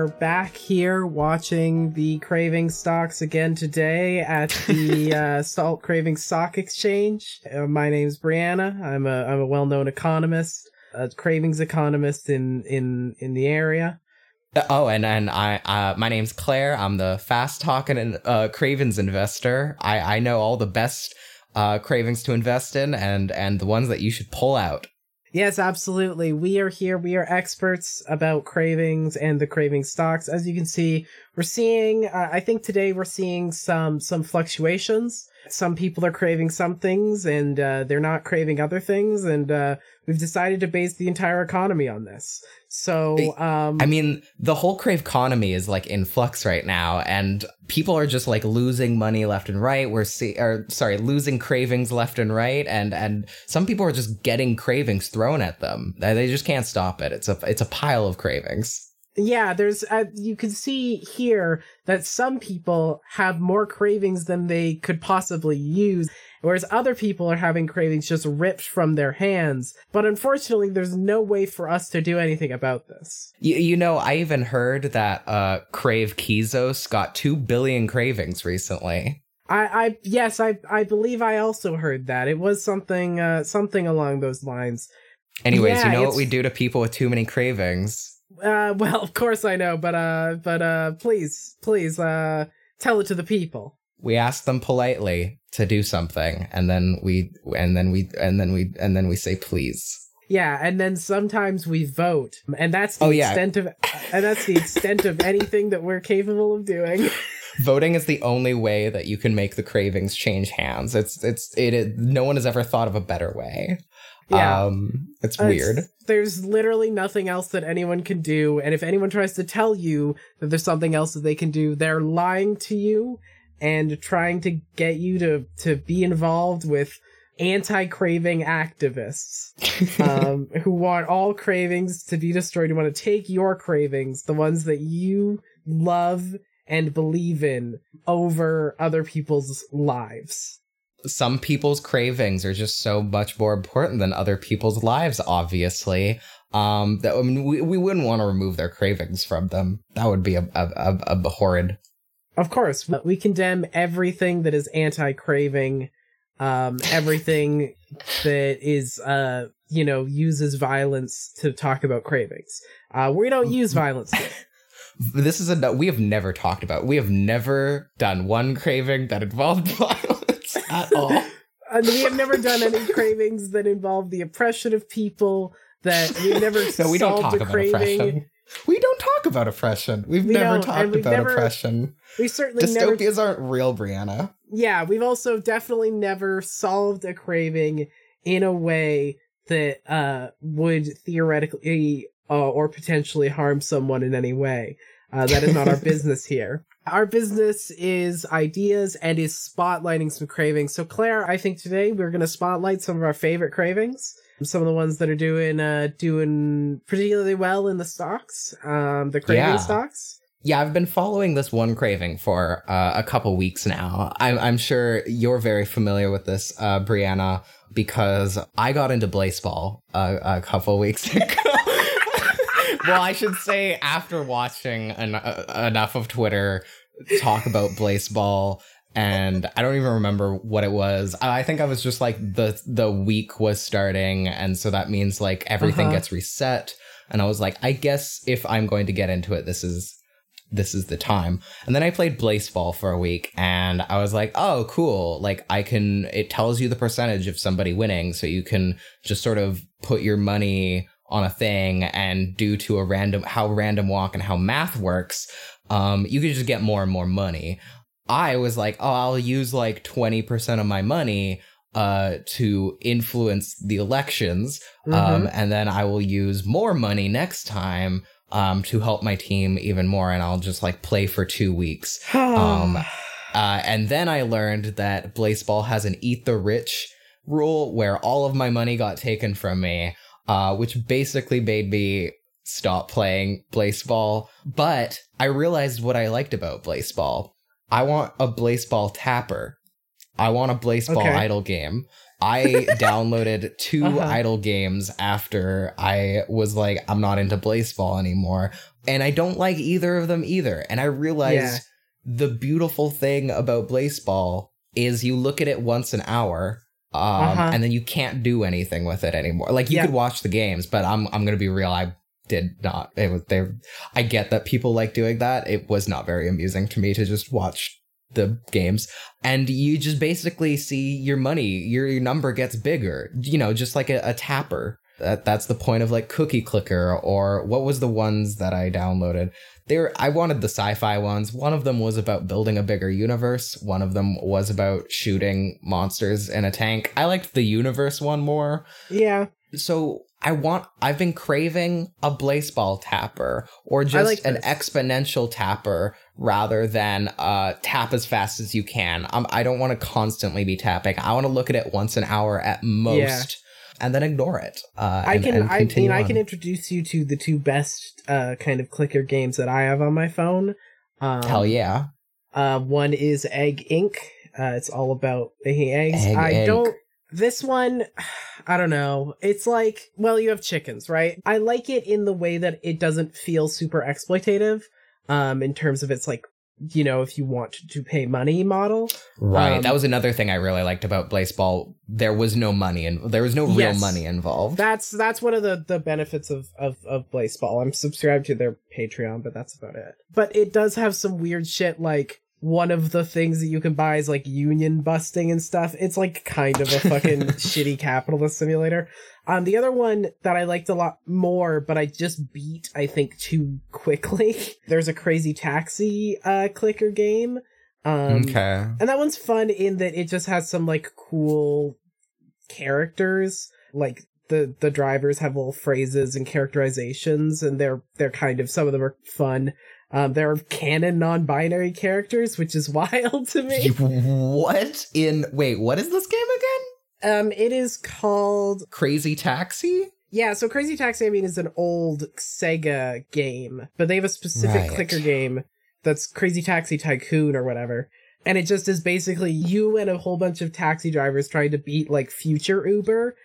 Are back here watching the Craving stocks again today at the uh, Salt Craving Stock Exchange. Uh, my name's Brianna. I'm a I'm a well-known economist, a Cravings economist in in in the area. Uh, oh, and and I, uh, my name's Claire. I'm the fast talking uh, Cravens investor. I I know all the best uh, cravings to invest in and and the ones that you should pull out. Yes, absolutely. We are here. We are experts about cravings and the craving stocks. As you can see, we're seeing. Uh, I think today we're seeing some some fluctuations. Some people are craving some things, and uh, they're not craving other things. And uh, we've decided to base the entire economy on this. So, um, I mean, the whole crave economy is like in flux right now, and people are just like losing money left and right. We're see, or sorry, losing cravings left and right, and and some people are just getting cravings thrown at them. They just can't stop it. It's a it's a pile of cravings. Yeah, there's uh, you can see here that some people have more cravings than they could possibly use, whereas other people are having cravings just ripped from their hands. But unfortunately, there's no way for us to do anything about this. You, you know, I even heard that uh, Crave Kizos got two billion cravings recently. I, I yes, I I believe I also heard that. It was something uh, something along those lines. Anyways, yeah, you know what we do to people with too many cravings? Uh, well, of course I know, but uh, but uh, please, please, uh, tell it to the people. We ask them politely to do something, and then we, and then we, and then we, and then we say please. Yeah, and then sometimes we vote, and that's the oh, extent yeah. of, and that's the extent of anything that we're capable of doing. Voting is the only way that you can make the cravings change hands. It's it's it, it no one has ever thought of a better way. Yeah. Um, it's weird. It's, there's literally nothing else that anyone can do. And if anyone tries to tell you that there's something else that they can do, they're lying to you and trying to get you to, to be involved with anti-craving activists um, who want all cravings to be destroyed, who want to take your cravings, the ones that you love and believe in, over other people's lives some people's cravings are just so much more important than other people's lives obviously. Um that i mean we, we wouldn't want to remove their cravings from them. That would be a, a, a, a horrid. Of course we condemn everything that is anti-craving um everything that is uh you know uses violence to talk about cravings. Uh we don't use violence. This is a we have never talked about we have never done one craving that involved violence at all. and we have never done any cravings that involve the oppression of people. That we've never no, we don't talk about craving. oppression. We don't talk about oppression. We've we never talked we've about never, oppression. We certainly dystopias never, aren't real, Brianna. Yeah, we've also definitely never solved a craving in a way that uh, would theoretically uh, or potentially harm someone in any way. Uh, that is not our business here. Our business is ideas and is spotlighting some cravings. So, Claire, I think today we're going to spotlight some of our favorite cravings. Some of the ones that are doing uh doing particularly well in the stocks, um, the craving yeah. stocks. Yeah, I've been following this one craving for uh, a couple weeks now. I'm, I'm sure you're very familiar with this, uh, Brianna, because I got into Blaseball uh, a couple weeks ago well, I should say after watching en- uh, enough of Twitter talk about Blaseball, and I don't even remember what it was. I think I was just like the the week was starting, and so that means like everything uh-huh. gets reset. And I was like, I guess if I'm going to get into it, this is this is the time. And then I played Blaseball for a week and I was like, oh, cool. Like I can, it tells you the percentage of somebody winning. So you can just sort of put your money on a thing and due to a random how random walk and how math works um you could just get more and more money. I was like oh i'll use like 20% of my money uh to influence the elections mm-hmm. um and then i will use more money next time um to help my team even more and i'll just like play for 2 weeks. Um uh and then i learned that Blaseball has an eat the rich rule where all of my money got taken from me uh, which basically made me stop playing Blaseball. But I realized what I liked about Blaseball. I want a Blaseball tapper. I want a Blaseball okay. idle game. I downloaded 2 Uh-huh. idle games after I was like, I'm not into Blaseball anymore. And I don't like either of them either. And I realized Yeah. the beautiful thing about Blaseball is you look at it once an hour. Um, Uh-huh. and then you can't do anything with it anymore. Like you Yeah. could watch the games, but I'm I'm gonna be real. I did not. It was they. I get that people like doing that. It was not very amusing to me to just watch the games and you just basically see your money your, your number gets bigger you know just like a, a tapper that that's the point of like cookie clicker or what was the ones that i downloaded there i wanted the sci-fi ones one of them was about building a bigger universe one of them was about shooting monsters in a tank i liked the universe one more Yeah. so I want I've been craving a blaseball tapper or just like an this. exponential tapper rather than uh tap as fast as you can. Um, I don't want to constantly be tapping. I want to look at it once an hour at most and then ignore it. Uh, I and- can and I mean continue I can introduce you to the two best uh kind of clicker games that I have on my phone. Um, Hell yeah. Uh, one is Egg Inc. Uh, it's all about making eggs. Egg I don't. This one, I don't know. It's like, well, you have chickens, right? I like it in the way that it doesn't feel super exploitative. Um, in terms of its like, you know, if you want to pay money model. Right. Um, that was another thing I really liked about Blaseball. There was no money and there was no real Yes. money involved. That's that's one of the the benefits of of of Blaseball. I'm subscribed to their Patreon, but that's about it. But it does have some weird shit like one of the things that you can buy is like union busting and stuff. It's like kind of a fucking shitty capitalist simulator. Um, the other one that I liked a lot more, but I just beat, I think, too quickly. There's a crazy taxi uh clicker game. Um, okay. and that one's fun in that it just has some like cool characters. Like the the drivers have little phrases and characterizations, and they're they're kind of some of them are fun. Um, there are canon non-binary characters, which is wild to me. what in wait, what is this game again? Um, it is called Crazy Taxi? yeah. So Crazy Taxi, I mean, is an old Sega game, but they have a specific Right. clicker game that's Crazy Taxi Tycoon or whatever. And it just is basically you and a whole bunch of taxi drivers trying to beat like future Uber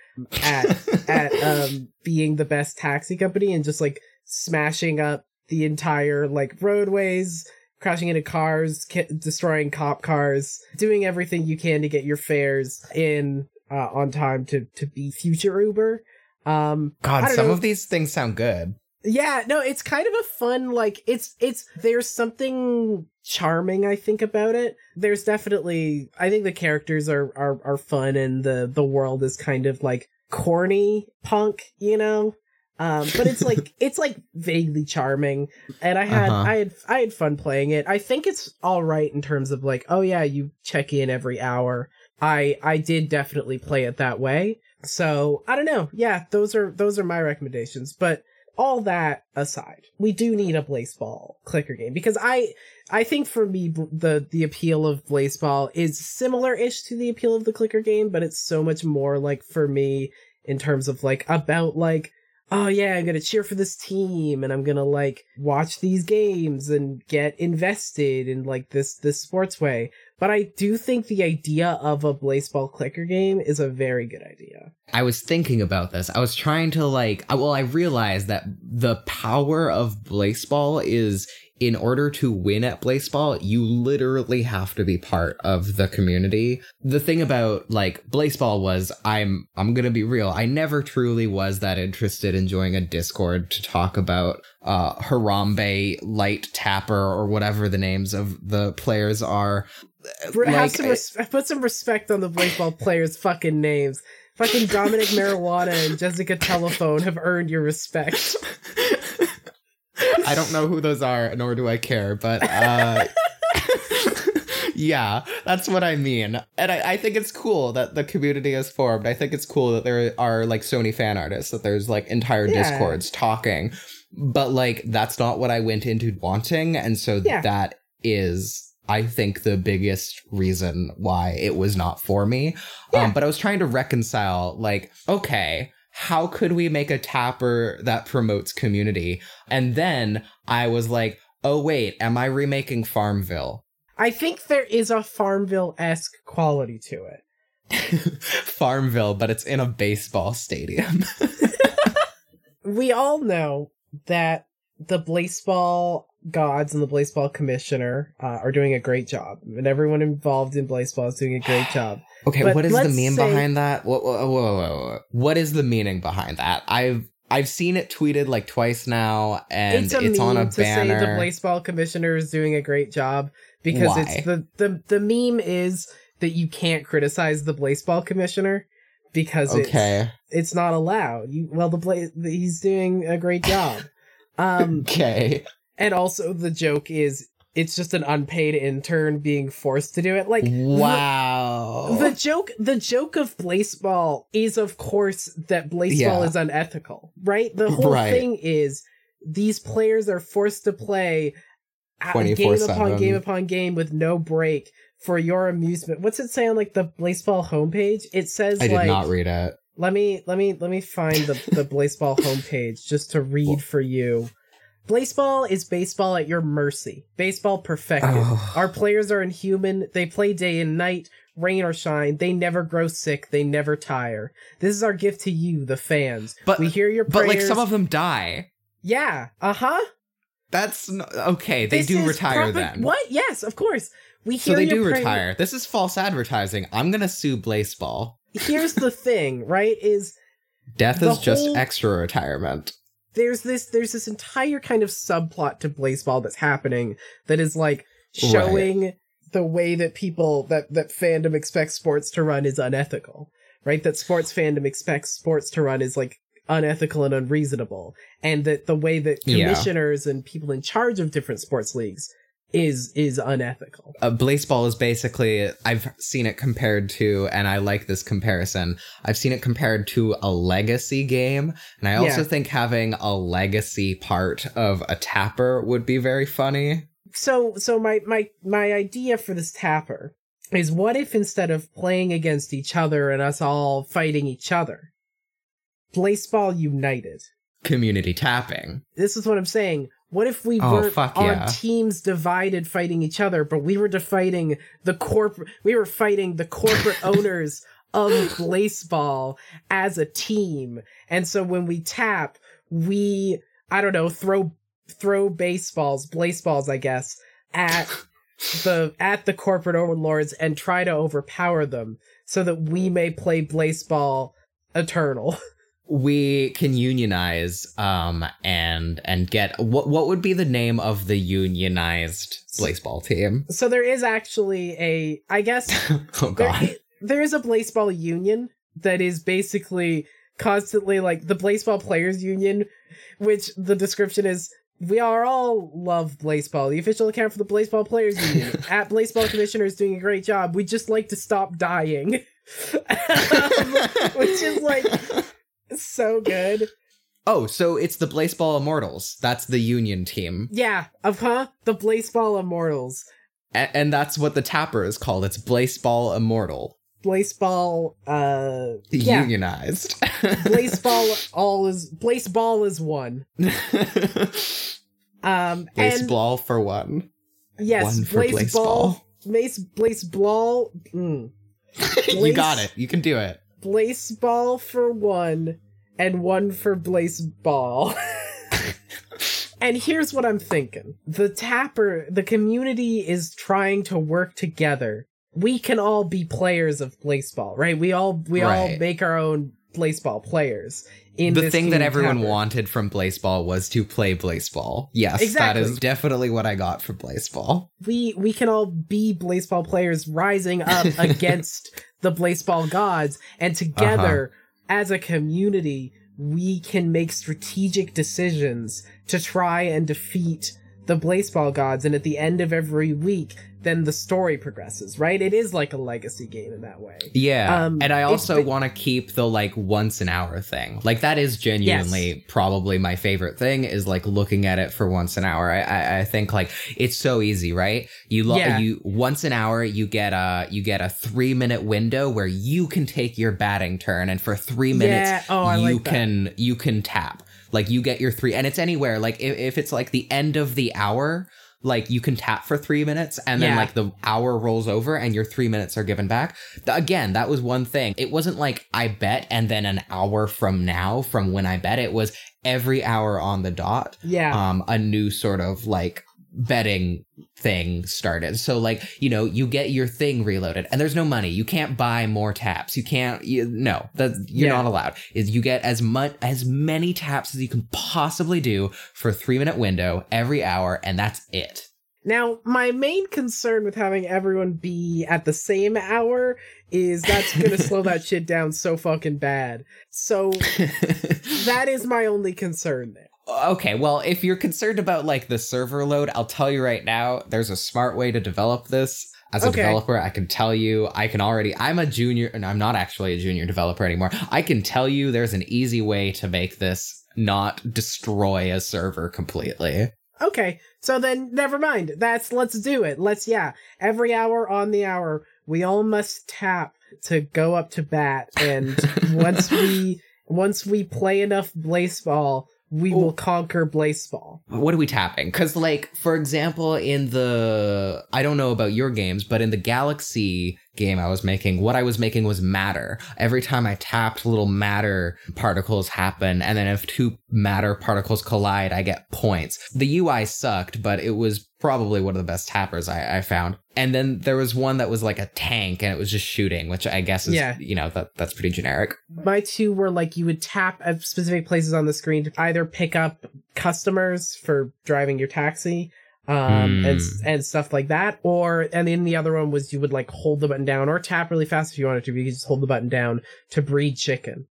at at um being the best taxi company and just like smashing up the entire like roadways crashing into cars ki- destroying cop cars doing everything you can to get your fares in uh, on time to to be future uber um God, some know. of these things sound good. yeah, no, it's kind of a fun like it's it's there's something charming I think about it. There's definitely I think the characters are are are fun and the the world is kind of like corny punk, you know? Um but it's like it's like vaguely charming and I had Uh-huh. I had I had fun playing it. I think it's all right in terms of like oh yeah, you check in every hour. I I did definitely play it that way. So, I don't know. Yeah, those are those are my recommendations, but all that aside, we do need a Blaseball clicker game because I I think for me the the appeal of Blaseball is similar-ish to the appeal of the clicker game, but it's so much more like for me in terms of like about like oh yeah, I'm to cheer for this team and I'm to like watch these games and get invested in like this this sports way. But I do think the idea of a Blaseball clicker game is a very good idea. I was thinking about this. I was trying to like, well, I realized that the power of Blaseball is in order to win at Blaseball, you literally have to be part of the community. The thing about like Blaseball was I'm I'm going to be real. I never truly was that interested in joining a Discord to talk about uh Harambe, Light Tapper or whatever the names of the players are. Br- have Like, some I- res- put some respect on the Blaseball players' fucking names. Fucking Dominic Marijuana and Jessica Telephone have earned your respect. I don't know who those are, nor do I care, but uh yeah, that's what I mean. And I, I think it's cool that the community is formed. I think it's cool that there are like Sony fan artists, that there's like entire Yeah. discords talking. But like that's not what I went into wanting, and so Yeah. that is I think the biggest reason why it was not for me. Yeah. Um, but I was trying to reconcile, like, okay, how could we make a tapper that promotes community? And then I was like, oh, wait, am I remaking Farmville? I think there is a Farmville esque quality to it. Farmville, but it's in a baseball stadium. we all know that the baseball gods and the baseball commissioner uh, are doing a great job, and everyone involved in baseball is doing a great job. Okay, But what is the meme say- behind that? Whoa, whoa, whoa, whoa. What is the meaning behind that? I've I've seen it tweeted like twice now, and it's it's, a on a to say the baseball commissioner is doing a great job because Why? it's the, the the meme is that you can't criticize the baseball commissioner because it's okay, it's not allowed. You well the Bla- he's doing a great job. Um okay. and also the joke is it's just an unpaid intern being forced to do it. Like Wow. the joke the joke of Blaseball is of course that Blaseball Yeah. is unethical, right? The whole Right. thing is these players are forced to play game upon game upon game with no break for your amusement. What's it say on like the Blaseball homepage? It says I did like not read it. let me let me let me find the the Blaseball homepage just to read for you. Blaseball is baseball at your mercy. Baseball perfected. Oh. Our players are inhuman. They play day and night, rain or shine. They never grow sick. They never tire. This is our gift to you, the fans. But- we hear your prayers. But like some of them die. yeah, uh huh. That's n okay. They do retire then. What? Yes, of course. We hear So they do retire. This is false advertising. I'm gonna sue Blaseball. Here's the thing, right? Is Death is just whole- extra retirement. There's this there's this entire kind of subplot to Blaseball that's happening that is like Right. showing the way that people that that fandom expects sports to run is unethical, right? That sports fandom expects sports to run is like unethical and unreasonable, and that the way that Yeah. commissioners and people in charge of different sports leagues is is unethical. uh, Blaseball is basically I've seen it compared to, and I like this comparison. I've seen it compared to a legacy game, and I also Yeah. think having a legacy part of a tapper would be very funny. So so my my my idea for this tapper is what if instead of playing against each other and us all fighting each other, Blaseball united. Community tapping. This is what I'm saying. What if we Oh, weren't fuck on yeah. teams divided fighting each other, but we were fighting the corporate we were fighting the corporate owners of baseball as a team. And so when we tap, we I don't know, throw throw baseballs, baseballs, I guess, at the at the corporate overlords and try to overpower them so that we may play baseball eternal. We can unionize um and and get what what would be the name of the unionized baseball team? So there is actually a I guess oh there, god. there is a baseball union that is basically constantly like the baseball Players Union, which the description is we are all love baseball. The official account for the baseball Players Union at baseball Commissioner is doing a great job. We just like to stop dying, Um, which is like so good. Oh, so it's the Blaseball Immortals. That's the union team. Yeah, of huh the Blaseball Immortals. A- and that's what the tapper is called. It's Blaseball Immortal. Blaseball, uh, yeah, Unionized. Blaseball all is Blaseball is one. Um, and Blaseball for one. yes, one for Blaseball, Mace Blaseball, mm, you got it. You can do it. Blaseball for one, and one for Blaseball. and here's what I'm thinking: the Tapper, the community is trying to work together. We can all be players of Blaseball, right? We all we all make our own Blaseball players. In the thing that everyone Tapper. wanted from Blaseball was to play Blaseball. Yes, Exactly. that is definitely what I got from Blaseball. we we can all be Blaseball players rising up against the Blaseball gods, and together uh-huh. As a community, we can make strategic decisions to try and defeat the Blaseball gods. And at the end of every week, then the story progresses. Right? It is like a legacy game in that way. Yeah. Um, and I also want to keep the like once an hour thing. Like that is genuinely probably my favorite thing is like looking at it for once an hour. I I, I think like it's so easy, right? You lo- Yeah. you once an hour you get a you get a 3 minute window where you can take your batting turn and for 3 minutes Yeah. Oh, you like can you can tap. Like you get your 3 and it's anywhere like if, if it's like the end of the hour like you can tap for three minutes and then Yeah. like the hour rolls over and your three minutes are given back. Th- Again, that was one thing. It wasn't like I bet and then an hour from now from when I bet. It was every hour on the dot. Yeah. Um, a new sort of like betting thing started. So like, you know, you get your thing reloaded and there's no money. You can't buy more taps. You can't you, no, that you're Yeah. not allowed. Is you get as much as many taps as you can possibly do for a 3 minute window every hour and that's it. Now, my main concern with having everyone be at the same hour is that's gonna slow that shit down so fucking bad. So that is my only concern there. Okay, well, if you're concerned about like the server load, I'll tell you right now, there's a smart way to develop this. As a Okay. developer, I can tell you, I can already, I'm a junior, and I'm not actually a junior developer anymore. I can tell you there's an easy way to make this not destroy a server completely. Okay, so then never mind. That's let's do it. Let's yeah. Every hour on the hour, we all must tap to go up to bat, and once we once we play enough Blaseball, we will conquer Blaseball. What are we tapping? Because, like, for example, in the I don't know about your games, but in the Galaxy game I was making, what I was making was matter. Every time I tapped, little matter particles happen, and then if two matter particles collide, I get points. The UI sucked, but it was probably one of the best tappers I, I found. And then there was one that was like a tank, and it was just shooting, which I guess is Yeah. you know that that's pretty generic. My two were like you would tap at specific places on the screen to either pick up customers for driving your taxi, um, and Hmm. and stuff like that, or and then the other one was you would like hold the button down or tap really fast if you wanted to. But you could just hold the button down to breed chicken.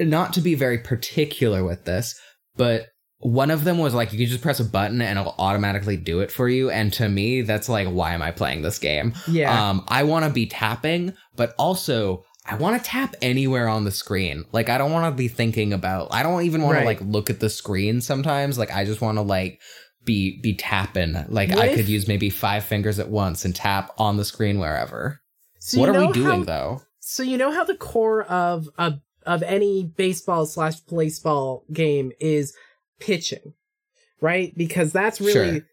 not to be very particular with this, but one of them was like you can just press a button and it'll automatically do it for you. And to me, that's like, why am I playing this game? Yeah. Um, I want to be tapping, but also I want to tap anywhere on the screen. Like I don't want to be thinking about. I don't even want Right. to like look at the screen sometimes. Like I just want to like be be tapping. Like What I if- could use maybe five fingers at once and tap on the screen wherever. So what are we doing how- though? So you know how the core of a of any baseball slash baseball game is pitching, right? Because that's really Sure.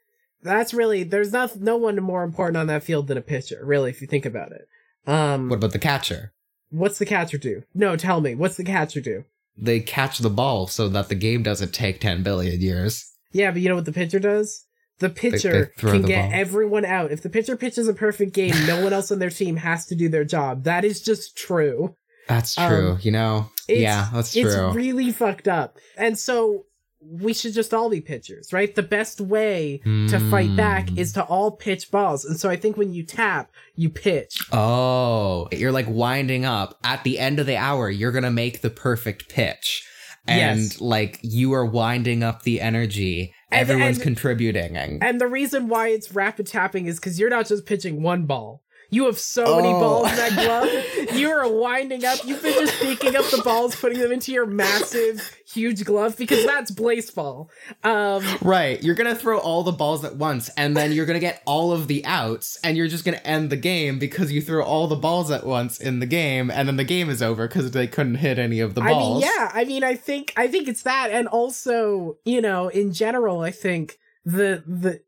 that's really there's not no one more important on that field than a pitcher, really, if you think about it. Um, What about the catcher? what's the catcher do? No, tell me, what's the catcher do? They catch the ball so that the game doesn't take 10 billion years. Yeah, but you know what the pitcher does? The pitcher throw can the get ball. everyone out. If the pitcher pitches a perfect game, no one else on their team has to do their job. That is just true. That's Um, true. you know, yeah, that's true. it's really fucked up. And so we should just all be pitchers, right? The best way to fight back Mm. is to all pitch balls. And so I think when you tap, you pitch. oh, you're like winding up. At the end of the hour, you're going to make the perfect pitch. And Yes. like you are winding up the energy. And- Everyone's and- contributing. And the reason why it's rapid tapping is because you're not just pitching one ball. You have so many Oh. balls in that glove. You are winding up. You've been just picking up the balls, putting them into your massive, huge glove because that's baseball. Um, Right. You're going to throw all the balls at once and then you're going to get all of the outs and you're just going to end the game because you threw all the balls at once in the game and then the game is over because they couldn't hit any of the balls. I mean, yeah. I mean, I think I think it's that, and also, you know, in general, I think the the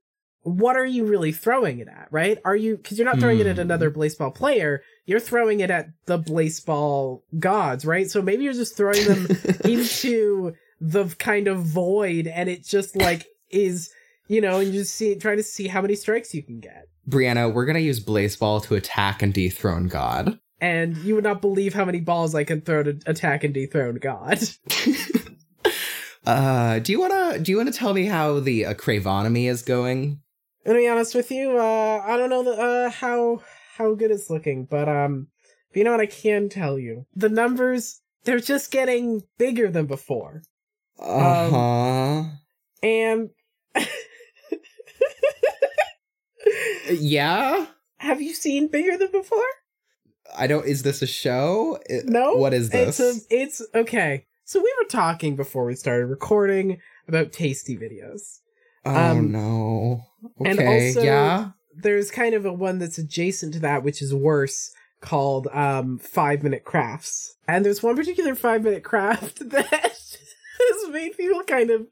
what are you really throwing it at, right? Are you because you're not throwing it at Hmm. another baseball player, you're throwing it at the baseball gods, right? So maybe you're just throwing them into the kind of void, and it just like is. You know, and you just see trying to see how many strikes you can get. Brianna, we're to use Blaseball to attack and dethrone God. And you would not believe how many balls I can throw to attack and dethrone God. Uh, do you wanna do you wanna tell me how the uh, Craveonomy is going? To be honest with you, uh, I don't know the, uh, how how good it's looking, but um, but you know what I can tell you: the numbers they're just getting bigger than before. Uh huh. And yeah. have you seen bigger than before? I don't. Is this a show? No. What is this? It's a, it's okay. So we were talking before we started recording about tasty videos. oh um, no. And also- yeah. There's kind of a one that's adjacent to that, which is worse, called um five minute crafts. And there's one particular five minute craft that has made people kind of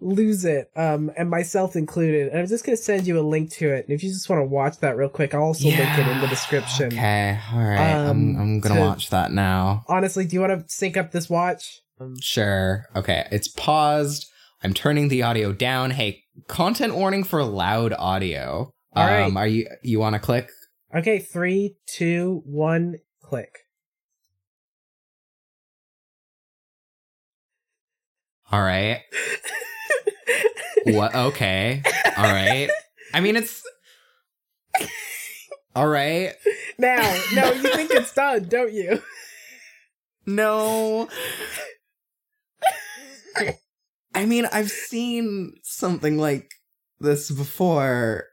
lose it, um, and myself included. And I'm just gonna send you a link to it, and if you just want to watch that real quick, I'll also link it in the description. Okay, all right. I'm Um, I'm gonna to- watch that now. Honestly, do you want to sync up this watch? Um, Sure. Okay, it's paused. I'm turning the audio down. Hey, content warning for loud audio. All right. Um, are you you want to click? okay, three, two, one, click. All right. what? Okay. All right. I mean, it's all right. now, no, you think it's done, don't you? No. I mean, I've seen something like this before.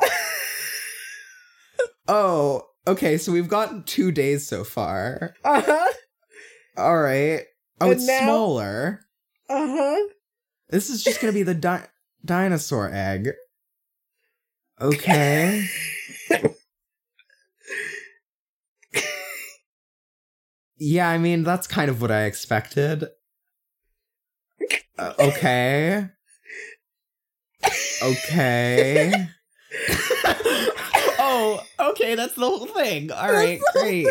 Oh, okay. So we've gotten two days so far. Uh huh. All right. Oh, And it's now- smaller. Uh huh. This is just gonna be the di- dinosaur egg. Okay. yeah, I mean that's kind of what I expected. Uh, okay. Okay. oh, okay. That's the whole thing. All right, That's the whole great.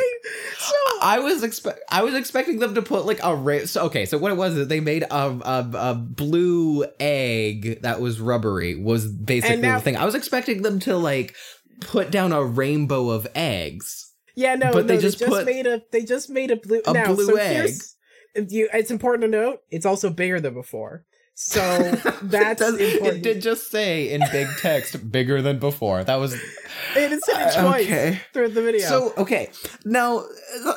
So, I was expect I was expecting them to put like a ra- so okay so what it was is they made a, a a blue egg that was rubbery was basically now- the thing I was expecting them to like put down a rainbow of eggs yeah, no, but no, they just put made a they just made a blue a now, blue so egg. here's- you, it's important to note it's also bigger than before. So that's It does- important. it did just say in big text bigger than before that was it said it twice okay. through the video. So okay, now uh,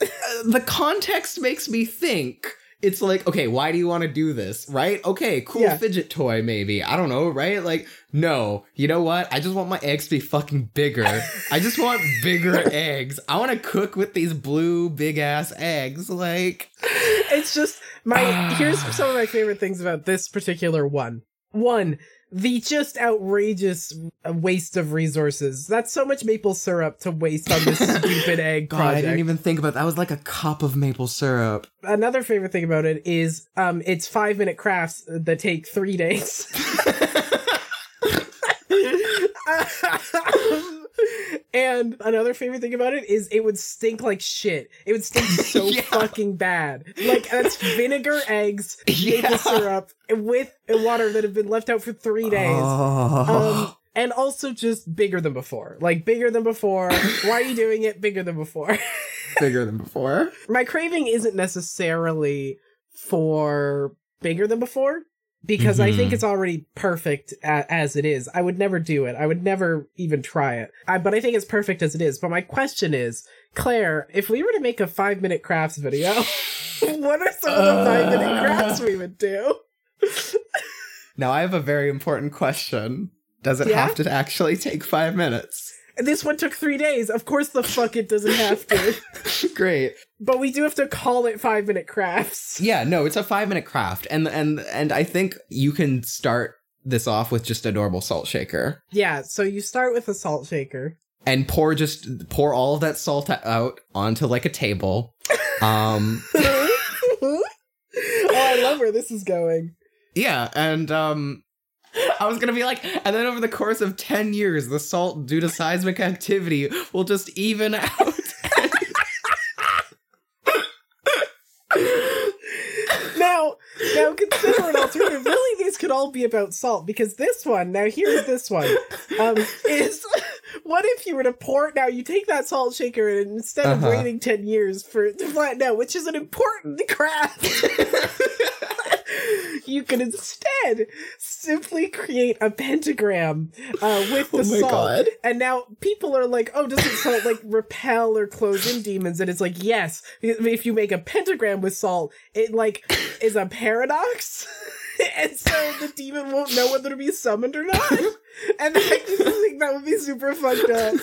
uh, the context makes me think. It's like, okay, why do you want to do this? Right? Okay, cool Yeah. fidget toy, maybe. I don't know, right? Like, no, you know what? I just want my eggs to be fucking bigger. I just want bigger eggs. I want to cook with these blue big ass eggs. Like, it's just my here's some of my favorite things about this particular one. One, the just outrageous waste of resources. That's so much maple syrup to waste on this stupid egg God, project. I didn't even think about that. was like a cup of maple syrup. Another favorite thing about it is um it's 5 minute crafts that take 3 days. And another favorite thing about it is it would stink like shit. It would stink so Yeah. fucking bad. Like that's vinegar, eggs, Yeah. maple syrup with water that have been left out for three days. Oh. Um, and also just bigger than before. Like bigger than before. Why are you doing it bigger than before? bigger than before. My craving isn't necessarily for bigger than before because I think Mhm. it's already perfect a- as it is. I would never do it. I would never even try it. I, but I think it's perfect as it is. But my question is, Claire, if we were to make a five minute crafts video, what are some of the five minute crafts we would do? Now I have a very important question. Does it Yeah? have to actually take five minutes? This one took three days. Of course, the fuck it doesn't have to. Great. But we do have to call it five minute crafts. Yeah, no, it's a five minute craft, and and and I think you can start this off with just a normal salt shaker Yeah, so you start with a salt shaker. and pour just pour all of that salt out onto like a table. Um, oh, I love where this is going. yeah, and um. I was gonna be like, and then over the course of 10 years, the salt, due to seismic activity, will just even out. Now, now consider an alternative. Really, these could all be about salt because this one. Now, here's this one. Um, is what if you were to pour? Now, you take that salt shaker and instead of Uh-huh. waiting ten years for it to flatten out, which is an important craft. you can instead simply create a pentagram uh, with the Oh salt. God. And now people are like, oh, doesn't salt like repel or close in demons? And it's like, yes, if you make a pentagram with salt, it like is a paradox. and so the demon won't know whether to be summoned or not. And I just think that would be super fucked up.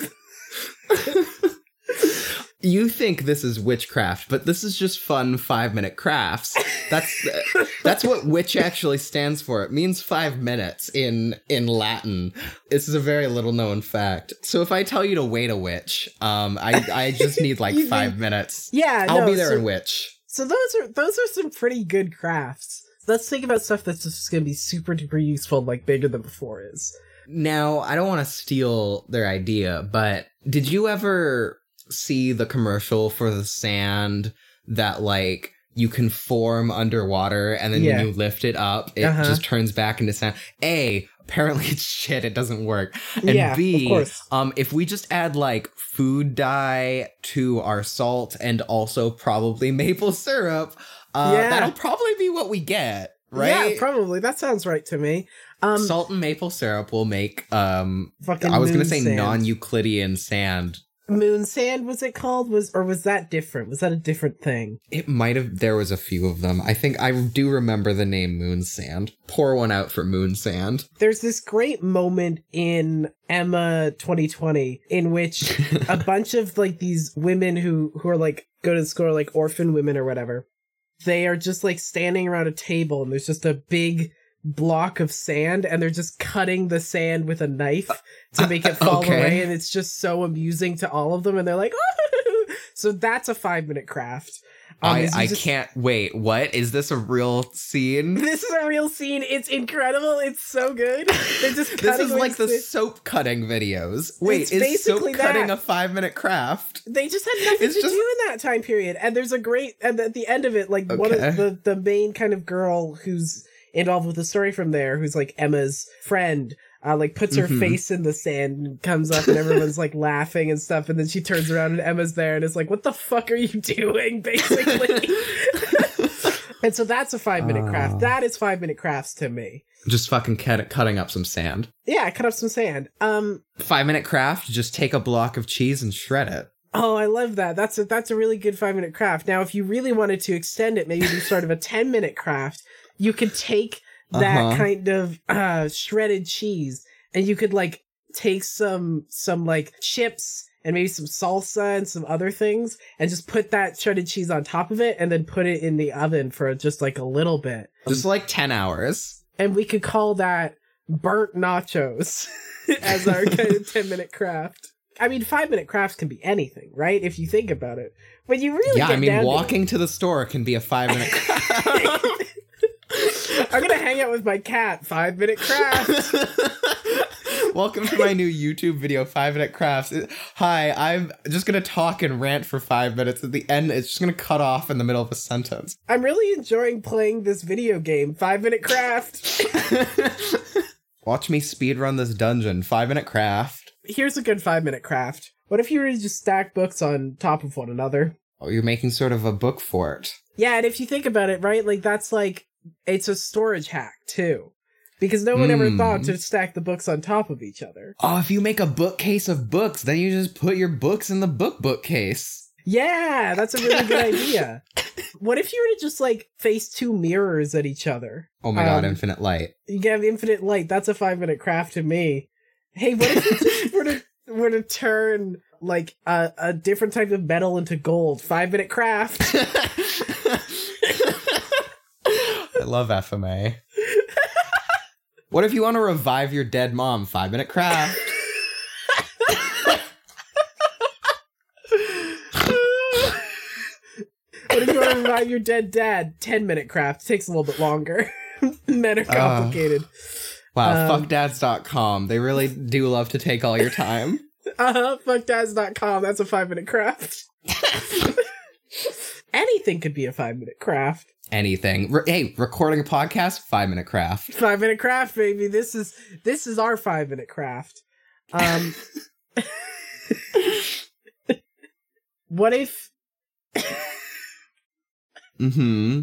you think this is witchcraft, but this is just fun five minute crafts. That's that's what witch actually stands for. It means five minutes in in Latin. This is a very little known fact. So if I tell you to wait a witch, um, I I just need like five think- minutes. Yeah, I'll no, be there so- in witch. So those are those are some pretty good crafts. Let's think about stuff that's just going to be super duper useful, like bigger than before is. Now, I don't want to steal their idea, but did you ever see the commercial for the sand that like you can form underwater and then Yeah. when you lift it up, it Uh-huh. just turns back into sand? A, apparently it's shit, it doesn't work. And yeah, B, um, if we just add like food dye to our salt and also probably maple syrup, uh, Yeah. that'll probably be what we get, right? Yeah, probably. That sounds right to me. Um, salt and maple syrup will make um fucking I was gonna say sand. non-Euclidean sand. Moon sand. Was it called? Was or was that different? Was that a different thing? It might have there was a few of them. I think I do remember the name moon sand. Pour one out for moon sand. There's this great moment in Emma 2020 in which a bunch of like these women who who are like go to school like orphan women or whatever they are just like standing around a table and there's just a big block of sand and they're just cutting the sand with a knife to make it fall Okay. away and it's just so amusing to all of them and they're like so that's a five minute craft Um, I, I just- can't wait. What? Is this a real scene? this is a real scene it's incredible it's so good they're just This is like the soap cutting videos. Wait, It's is soap basically cutting a five minute craft? they just had nothing It's to just- do in that time period and there's a great and at the end of it like one of the the main kind of girl who's involved with the story from there who's like emma's friend uh, like puts her Mhm. face in the sand and comes up and everyone's like laughing and stuff and then she turns around and emma's there and is like what the fuck are you doing basically and so that's a five minute craft that is five minute crafts to me Just fucking cut, cutting up some sand. yeah cut up some sand um Five minute craft, just take a block of cheese and shred it. Oh, I love that. That's a that's a really good five minute craft. Now, if you really wanted to extend it, maybe do sort of a ten minute craft, you could take that Uh-huh. kind of uh shredded cheese and you could like take some some like chips and maybe some salsa and some other things and just put that shredded cheese on top of it and then put it in the oven for just like a little bit. Just like 10 hours. And we could call that burnt nachos as our kind of 10 minute craft. I mean, five minute crafts can be anything, right? If you think about it. When you really yeah, I mean, down to walking to the store can be a five minute craft. It- I'm gonna hang out with my cat. Five minute craft. Welcome to my new YouTube video, Five Minute Crafts. Hi, I'm just gonna talk and rant for five minutes. At the end, it's just gonna cut off in the middle of a sentence. I'm really enjoying playing this video game. Five minute craft. Watch me speedrun this dungeon, Five Minute Craft. Here's a good five minute craft. What if you were to just stack books on top of one another? Oh, you're making sort of a book fort. Yeah, and if you think about it, right, like that's like it's a storage hack too. Because no one ever Hmm. thought to stack the books on top of each other. Oh, if you make a bookcase of books, then you just put your books in the book bookcase. Yeah, that's a really good idea. What if you were to just like face two mirrors at each other? Oh my god, Um, infinite light. You get infinite light. That's a five minute craft to me. Hey, what if you just were to were to turn like a, a different type of metal into gold? Five minute craft. I love FMA. what if you want to revive your dead mom? Five minute craft. What if you want to revive your dead dad? Ten minute craft takes a little bit longer. Men are complicated. Wow, Um, fuckdads.com. They really do love to take all your time. Uh huh. Fuckdads.com. That's a five minute craft. Anything could be a five minute craft. Anything. Re- hey, recording a podcast, five minute craft. Five minute craft, baby. This is this is our five minute craft. Um, what if Mm-hmm.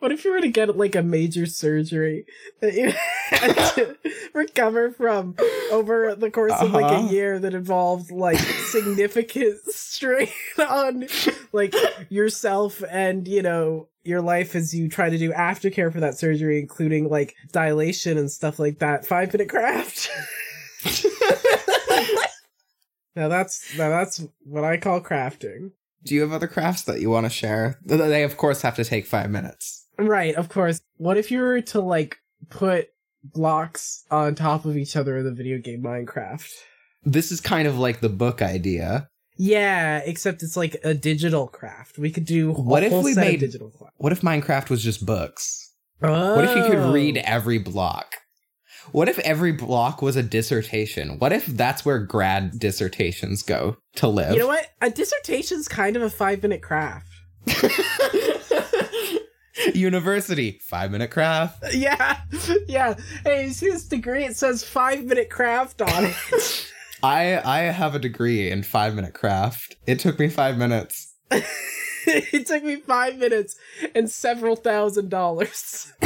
what if you were to get like a major surgery that you had to recover from over the course of like a Uh-huh. year that involved like significant strain on like yourself and you know your life as you try to do aftercare for that surgery, including like dilation and stuff like that. Five minute craft. now that's now that's what I call crafting. Do you have other crafts that you want to share? They, of course, have to take five minutes. Right, of course. What if you were to like put blocks on top of each other in the video game Minecraft? This is kind of like the book idea. Yeah, except it's like a digital craft. We could do What if we made- digital craft. What if Minecraft was just books? Oh. What if you could read oh. every block? What if every block was a dissertation? What if that's where grad dissertations go to live? You know what? A dissertation's kind of a five minute craft. University, five minute craft. Yeah, yeah. Hey, you see this degree? It says five minute craft on it. I I have a degree in five minute craft. It took me five minutes. it took me five minutes and several thousand dollars.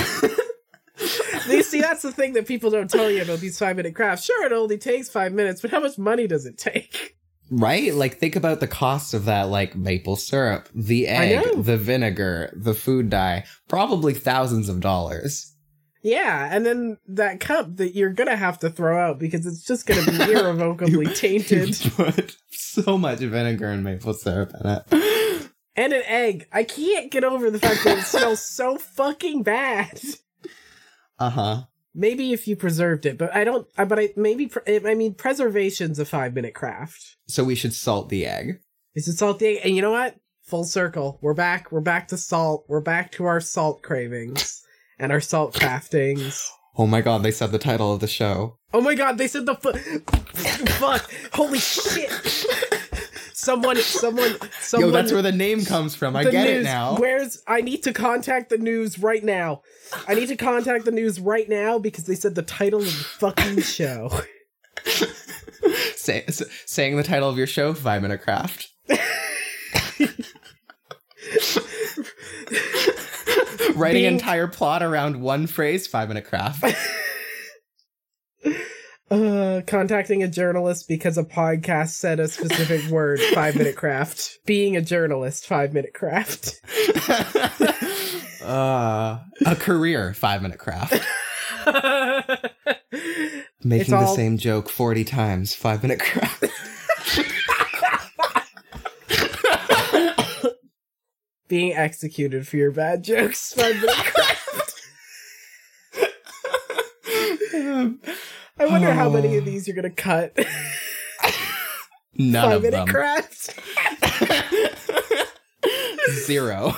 you see, that's the thing that people don't tell you about these five minute crafts. Sure, it only takes five minutes, but how much money does it take? Right? Like think about the cost of that like maple syrup, the egg, the vinegar, the food dye. Probably thousands of dollars. Yeah, and then that cup that you're gonna have to throw out because it's just gonna be irrevocably tainted. You put so much vinegar and maple syrup in it. And an egg. I can't get over the fact that it smells so fucking bad. Uh-huh. Maybe if you preserved it, but I don't. But I maybe. I mean, preservation's a five minute craft. So we should salt the egg. Is it salt the egg? And you know what? Full circle. We're back. We're back to salt. We're back to our salt cravings and our salt craftings. Oh my god, they said the title of the show. Oh my god! They said the fu- fuck. Holy shit! Someone, someone, someone. Yo, that's where the name comes from. I get news. it now. Where's I need to contact the news right now. I need to contact the news right now because they said the title of the fucking show. Say, s- saying the title of your show, Five Minute Craft. Writing Being- entire plot around one phrase, Five Minute Craft. Uh, contacting a journalist because a podcast said a specific word. Five minute craft. Being a journalist. Five minute craft. uh, a career, Five Minute Craft. Making It's the same joke 40 times, Five Minute Craft. Being executed for your bad jokes. Five minute craft. I wonder how many of oh. these you're gonna cut. None Five of craft. Zero.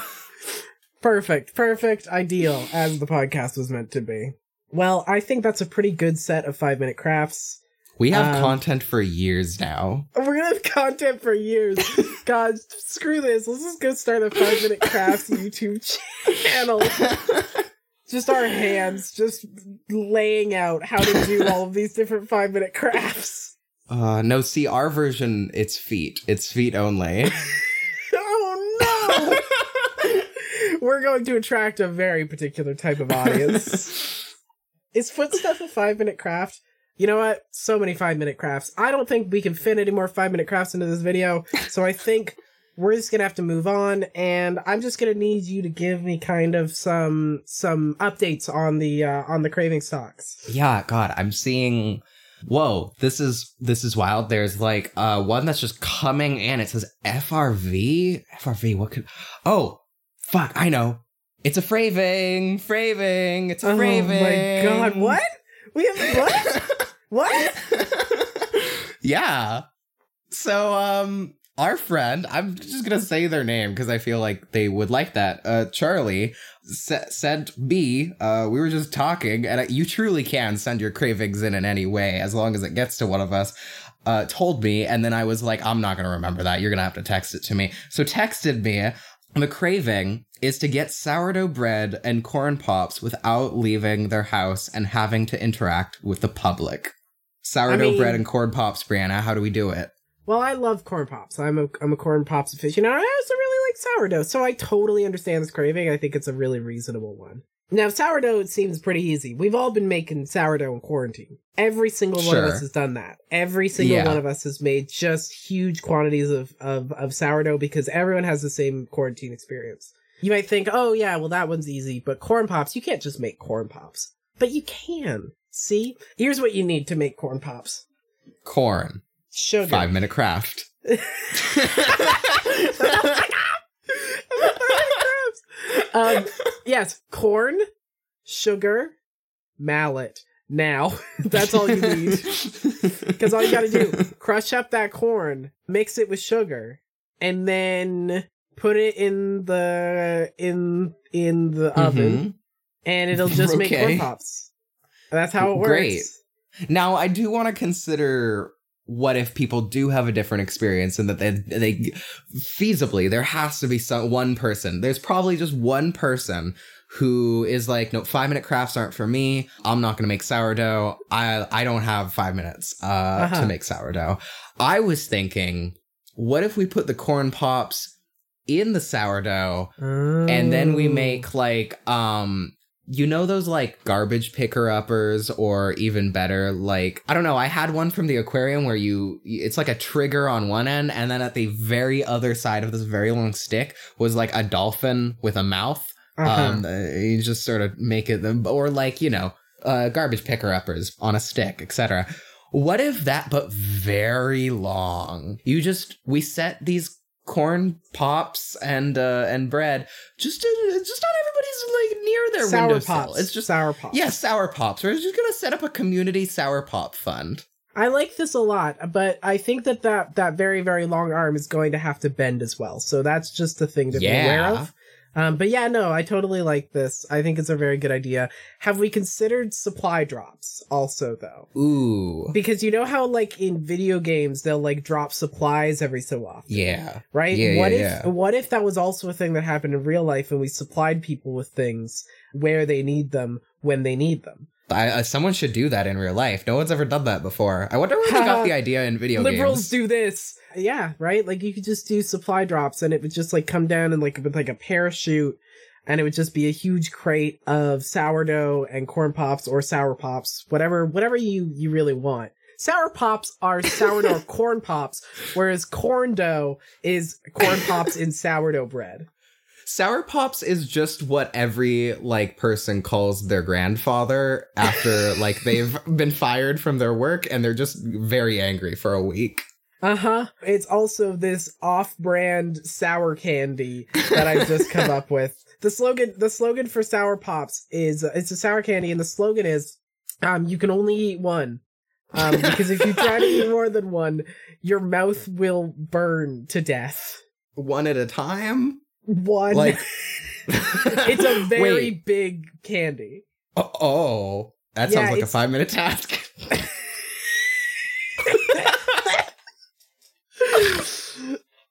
Perfect, perfect, ideal, as the podcast was meant to be. Well, I think that's a pretty good set of five minute crafts. We have Um, content for years now. We're gonna have content for years. God, screw this. Let's just go start a five minute crafts YouTube channel. Just our hands, just laying out how to do all of these different five minute crafts. Uh, no, see, our version, it's feet. It's feet only. Oh no! We're going to attract a very particular type of audience. Is foot stuff a five minute craft? You know what? So many five minute crafts. I don't think we can fit any more five minute crafts into this video. So I think we're just gonna have to move on, and I'm just gonna need you to give me kind of some some updates on the uh, on the craving stocks. yeah, God, I'm seeing. Whoa, this is this is wild. There's like uh one that's just coming in. It says FRV. FRV. What could? Oh, fuck! I know. It's a fraving. Fraving. It's a fraving. Oh my god! What? We have what? what? yeah. So, um, our friend, I'm just gonna say their name because I feel like they would like that. Uh, Charlie sa- sent me. Uh, we were just talking, and uh, you truly can send your cravings in in any way as long as it gets to one of us. Uh, told me, and then I was like, I'm not gonna remember that. You're gonna have to text it to me. So texted me. The craving is to get sourdough bread and corn pops without leaving their house and having to interact with the public. Sourdough mean- bread and corn pops, Brianna. How do we do it? Well, I love corn pops. I'm a I'm a corn pops aficionado. I also really like sourdough, so I totally understand this craving. I think it's a really reasonable one. Now, sourdough it seems pretty easy. We've all been making sourdough in quarantine. Every single one of us has done that. Every single Yeah. one of us has made just huge quantities of, of of sourdough because everyone has the same quarantine experience. You might think, oh yeah, well that one's easy, but corn pops, you can't just make corn pops. But you can. See? Here's what you need to make corn pops. Corn. Sugar. Five minute craft. um, yes, corn, sugar, mallet, now. That's all you need. Because all you gotta do, crush up that corn, mix it with sugar, and then put it in the in in the oven, Mhm. and it'll just make corn pops. That's how it works. Great. Now, I do want to consider what if people do have a different experience and that they, they feasibly, there has to be some one person. There's probably just one person who is like, no, five minute crafts aren't for me. I'm not going to make sourdough. I, I don't have five minutes, uh, Uh-huh. to make sourdough. I was thinking, what if we put the corn pops in the sourdough and then we Oh. make like um you know those like garbage picker uppers or even better like i don't know i had one from the aquarium where you it's like a trigger on one end and then at the very other side of this very long stick was like a dolphin with a mouth Uh-huh. um you just sort of make it or like you know uh garbage picker uppers on a stick etc what if that but very long you just we set these corn pops and uh and bread just to, just on everybody's like near their sour windowsill. pops. it's just sour pops. yeah sour pops we're just gonna set up a community sour pop fund I like this a lot, but I think that that, that very, very long arm is going to have to bend as well. So that's just a thing to be aware of. Um, but yeah, no, I totally like this. I think it's a very good idea. Have we considered supply drops also, though? ooh Because you know how, like, in video games, they'll, like, drop supplies every so often, yeah right? Yeah, what yeah, if, yeah. what if that was also a thing that happened in real life and we supplied people with things where they need them when they need them? I, uh, someone should do that in real life no one's ever done that before i wonder where they got the idea in video liberals games do this yeah right? Like you could just do supply drops and it would just like come down and like with like a parachute and it would just be a huge crate of sourdough and corn pops or sour pops whatever whatever you you really want. Sour pops are sourdough corn pops whereas corn dough is corn pops in sourdough bread. Sour Pops is just what every like person calls their grandfather after like they've been fired from their work and they're just very angry for a week. Uh-huh it's also this off-brand sour candy that i've just come up with the slogan the slogan for sour pops is uh, it's a sour candy and the slogan is um you can only eat one um because if you try to eat more than one your mouth will burn to death One at a time? one Like it's a very Wait. big candy Oh, oh. that Yeah, sounds like a 5 minute task.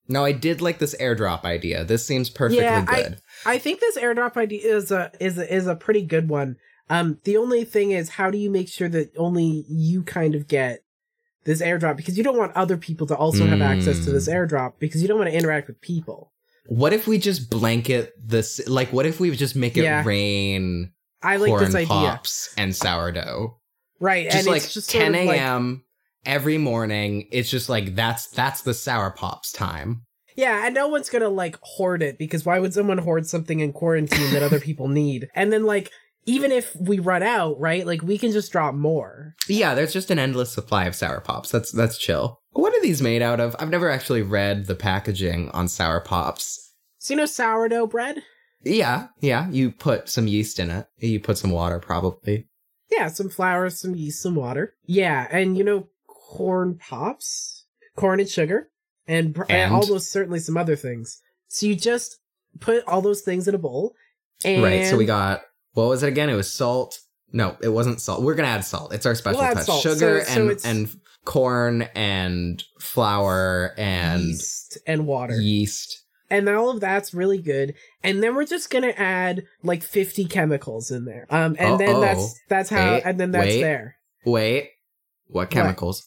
no, I did like this airdrop idea. This seems perfectly Yeah, I- good. I think this airdrop idea is a is a, is a pretty good one. Um, the only thing is, how do you make sure that only you kind of get this airdrop because you don't want other people to also have access to this Mm. airdrop because you don't want to interact with people. What if we just blanket this like what if we just make it Yeah. rain I like corn this idea, pops and sourdough? right? just and like it's just 10 of like- a.m. every morning. It's just like that's that's the sour pops time. yeah, and no one's gonna like hoard it because why would someone hoard something in quarantine that other people need? And then like even if we run out, right? Like we can just drop more. Yeah, there's just an endless supply of sour pops. That's that's chill. What are these made out of? I've never actually read the packaging on sour pops. So you know sourdough bread? Yeah, yeah. You put some yeast in it. You put some water, probably. Yeah, some flour, some yeast, some water. Yeah, and you know, corn pops, corn and sugar, and, and And? all those certainly some other things. So you just put all those things in a bowl. And Right. So we got what was it again? It was salt. No, it wasn't salt. We're gonna add salt. It's our special We'll touch. salt. Sugar So- so and it's- and corn and flour and yeast and water. yeast. And all of that's really good. And then we're just gonna add like 50 chemicals in there. Um, and then Uh-oh. that's that's how, Wait, and then that's wait. there. Wait, what chemicals?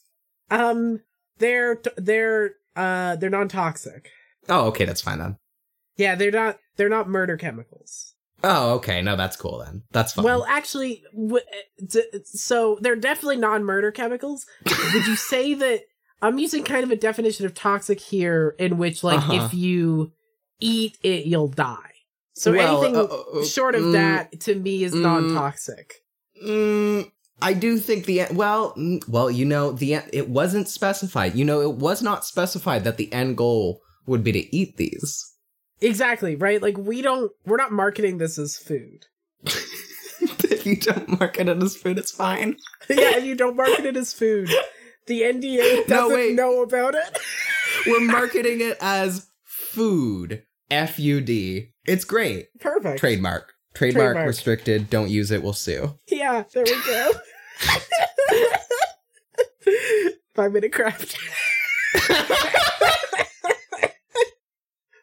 Um, they're they're uh they're non toxic. Oh, okay, that's fine then. Yeah, they're not they're not murder chemicals. Oh, okay. No, that's cool then. That's fine. Well, actually, w- d- so they're definitely non-murder chemicals. Would you say that I'm using kind of a definition of toxic here, in which, like, Uh-huh. if you eat it, you'll die. So Well, anything uh, uh, short of mm, that to me is mm. non-toxic. Mm, I do think the en- well, well, you know, the en- it wasn't specified. You know, it was not specified that the end goal would be to eat these. Exactly right. Like we don't, we're not marketing this as food. if you don't market it as food, it's fine. yeah, and you don't market it as food. The FDA doesn't wait. know about it. We're marketing it as food. F U D. It's great. Perfect. Trademark. Trademark, Trademark. restricted. Don't use it. We'll sue. Yeah, there we go. Five minute craft.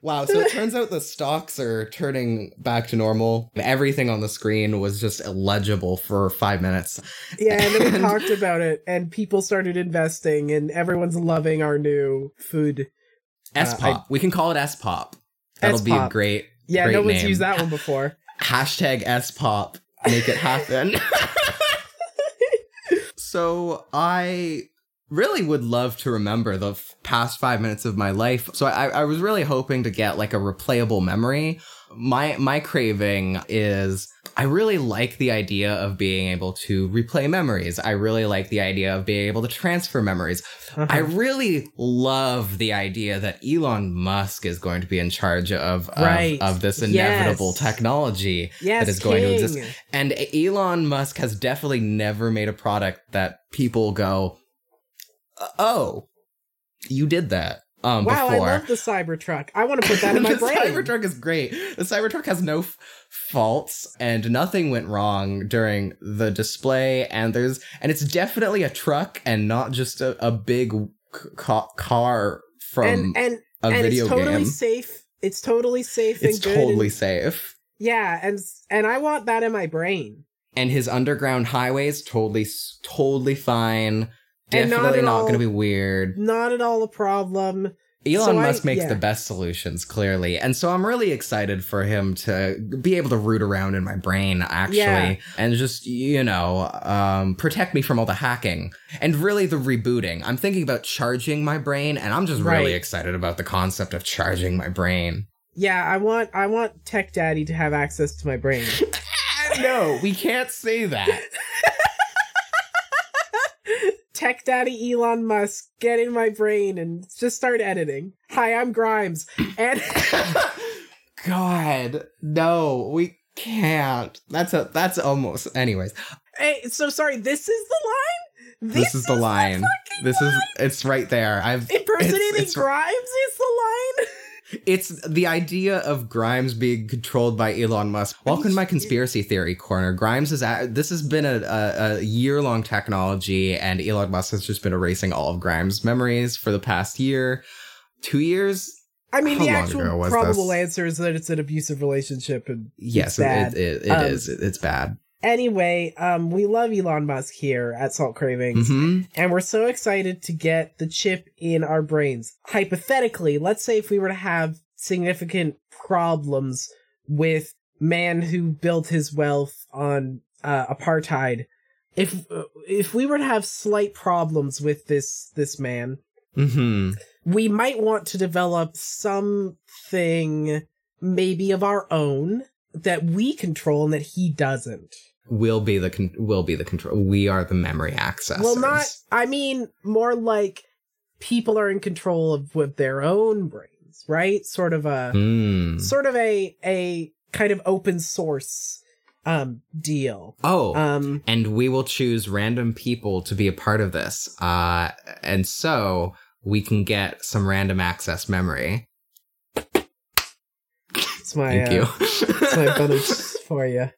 Wow, so it turns out the stocks are turning back to normal. Everything on the screen was just illegible for five minutes. Yeah, and then we talked about it, and people started investing, and everyone's loving our new food. S pop. Uh, we can call it S pop. That'll be a S-pop. great Yeah, Great no one's name. used that one before. Hashtag S pop. Make it happen. so I really would love to remember the f- past five minutes of my life. So I, I was really hoping to get like a replayable memory. My my craving is I really like the idea of being able to replay memories. I really like the idea of being able to transfer memories. I Uh-huh. really love the idea that Elon Musk is going to be in charge of of, Right. of this Yes. inevitable technology yes, that is going to exist. And Elon Musk has definitely never made a product that people go, "Oh, you did that." Um, Wow, before. I love the Cybertruck. I want to put that in my brain. the brain. Cybertruck is great. The Cybertruck has no f- faults, and nothing went wrong during the display. And there's and it's definitely a truck and not just a, a big ca- car from and and, a and video it's totally game. safe. It's totally safe It's and good. totally and- safe. yeah, and and I want that in my brain. And his underground highways totally totally fine. And not Definitely at not, going to be weird. Not at all a problem. Elon So I- makes yeah. the best solutions, clearly. And so I'm really excited for him to be able to root around in my brain, actually, Yeah. and just, you know, um, protect me from all the hacking and really the rebooting. I'm thinking about charging my brain, and I'm just really excited about the concept of charging my brain. Yeah, I want I want Tech Daddy to have access to my brain. no, we can't say that. Tech Daddy Elon Musk, get in my brain and just start editing. Hi, I'm Grimes. And God, no, we can't. That's a that's almost. Anyways, hey, so sorry, this is the line? this, is the line. fucking This is it's right there. I've Impersonating it's- it's- Grimes is the line? It's the idea of Grimes being controlled by Elon Musk. Welcome to my conspiracy theory corner. Grimes is at, this has been a, a, a year long technology, and Elon Musk has just been erasing all of Grimes' memories for the past year, two years. I mean, How the actual probable this? answer is that it's an abusive relationship and Yes, it's bad. it, it, it Um, is. It- It's bad. Anyway, um, we love Elon Musk here at Salt Cravings. hmm And we're so excited to get the chip in our brains. Hypothetically, let's say if we were to have significant problems with man who built his wealth on uh, apartheid, if uh, if we were to have slight problems with this this man, hmm we might want to develop something maybe of our own that we control and that he doesn't. Will be the con- will be the control. We are the memory access. Well, not. I mean, more like people are in control of with their own brains, right? Sort of a Mm. sort of a a kind of open source um deal. Oh, Um, and we will choose random people to be a part of this. Uh, and so we can get some random access memory. It's my Thank uh, you. it's my bonus for you.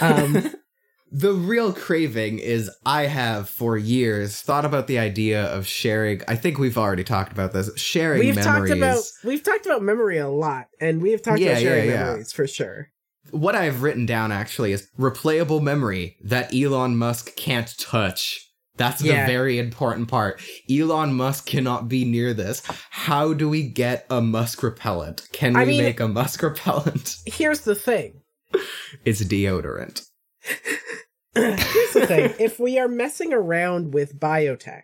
Um, the real craving is I have for years thought about the idea of sharing. I think we've already talked about this. Sharing we've memories. talked about we've talked about memory a lot, and we have talked Yeah, about sharing yeah, yeah. memories for sure. what I've written down actually is replayable memory that Elon Musk can't touch. That's Yeah. the very important part. Elon Musk cannot be near this. How do we get a Musk repellent? Can we I mean- make a Musk repellent? Here's the thing. It's deodorant. Here's the thing. If we are messing around with biotech,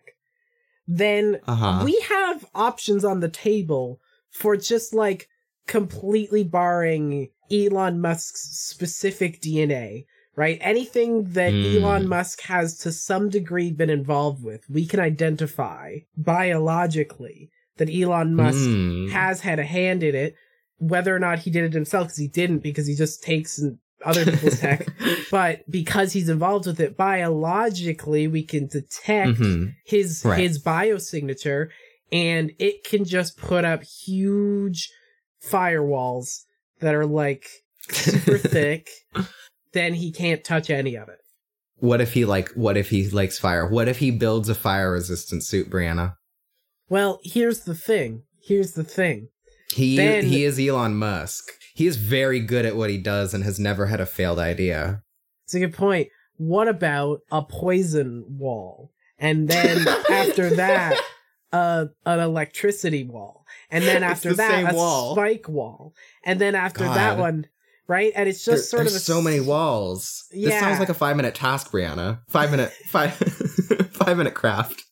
then Uh huh. we have options on the table for just like completely barring Elon Musk's specific DNA, right? Anything that Hmm. Elon Musk has to some degree been involved with, we can identify biologically that Elon Musk Mm. has had a hand in it. Whether or not he did it himself, because he didn't, because he just takes and other people's tech, but because he's involved with it biologically, we can detect Mhm. his Right. his biosignature, and it can just put up huge firewalls that are like super thick. Then he can't touch any of it. What if he like? What if he likes fire? What if he builds a fire resistant suit, Brianna? Well, here's the thing. Here's the thing. He Then- he is Elon Musk. He is very good at what he does and has never had a failed idea. It's a good point. What about a poison wall? And then after that, uh, an electricity wall. And then after the that, a wall. spike wall. And then after that one, right? And it's just There- sort of there's a so many walls. This sounds like a five minute task, Brianna. Five minute five five minute craft.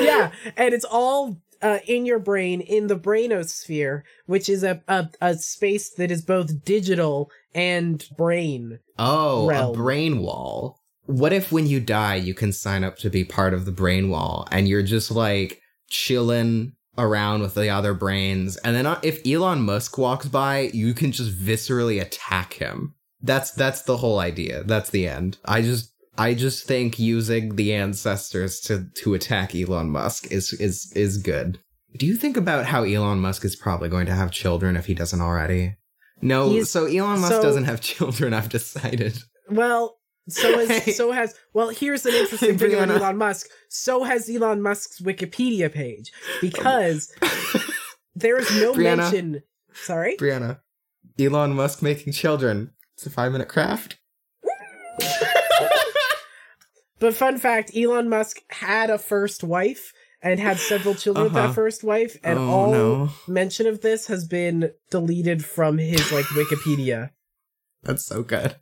yeah, and it's all uh, in your brain in the brainosphere, which is a, a a space that is both digital and brain. Oh, realm. a brain wall. What if when you die, you can sign up to be part of the brain wall and you're just like chilling around with the other brains? And then uh, if Elon Musk walks by, you can just viscerally attack him. That's that's the whole idea. That's the end. I just I just think using the ancestors to to attack Elon Musk is is is good. Do you think about how Elon Musk is probably going to have children if he doesn't already? No, He's- so Elon Musk so- doesn't have children, I've decided. Well, so has Hey. so has well. Here's an interesting thing about. Elon Musk. So has Elon Musk's Wikipedia page because there is no Brianna. mention. Sorry. Brianna, Elon Musk making children. It's a five minute craft. But fun fact: Elon Musk had a first wife and had several children with Uh-huh. that first wife, and Oh, all no. mention of this has been deleted from his like Wikipedia. That's so good.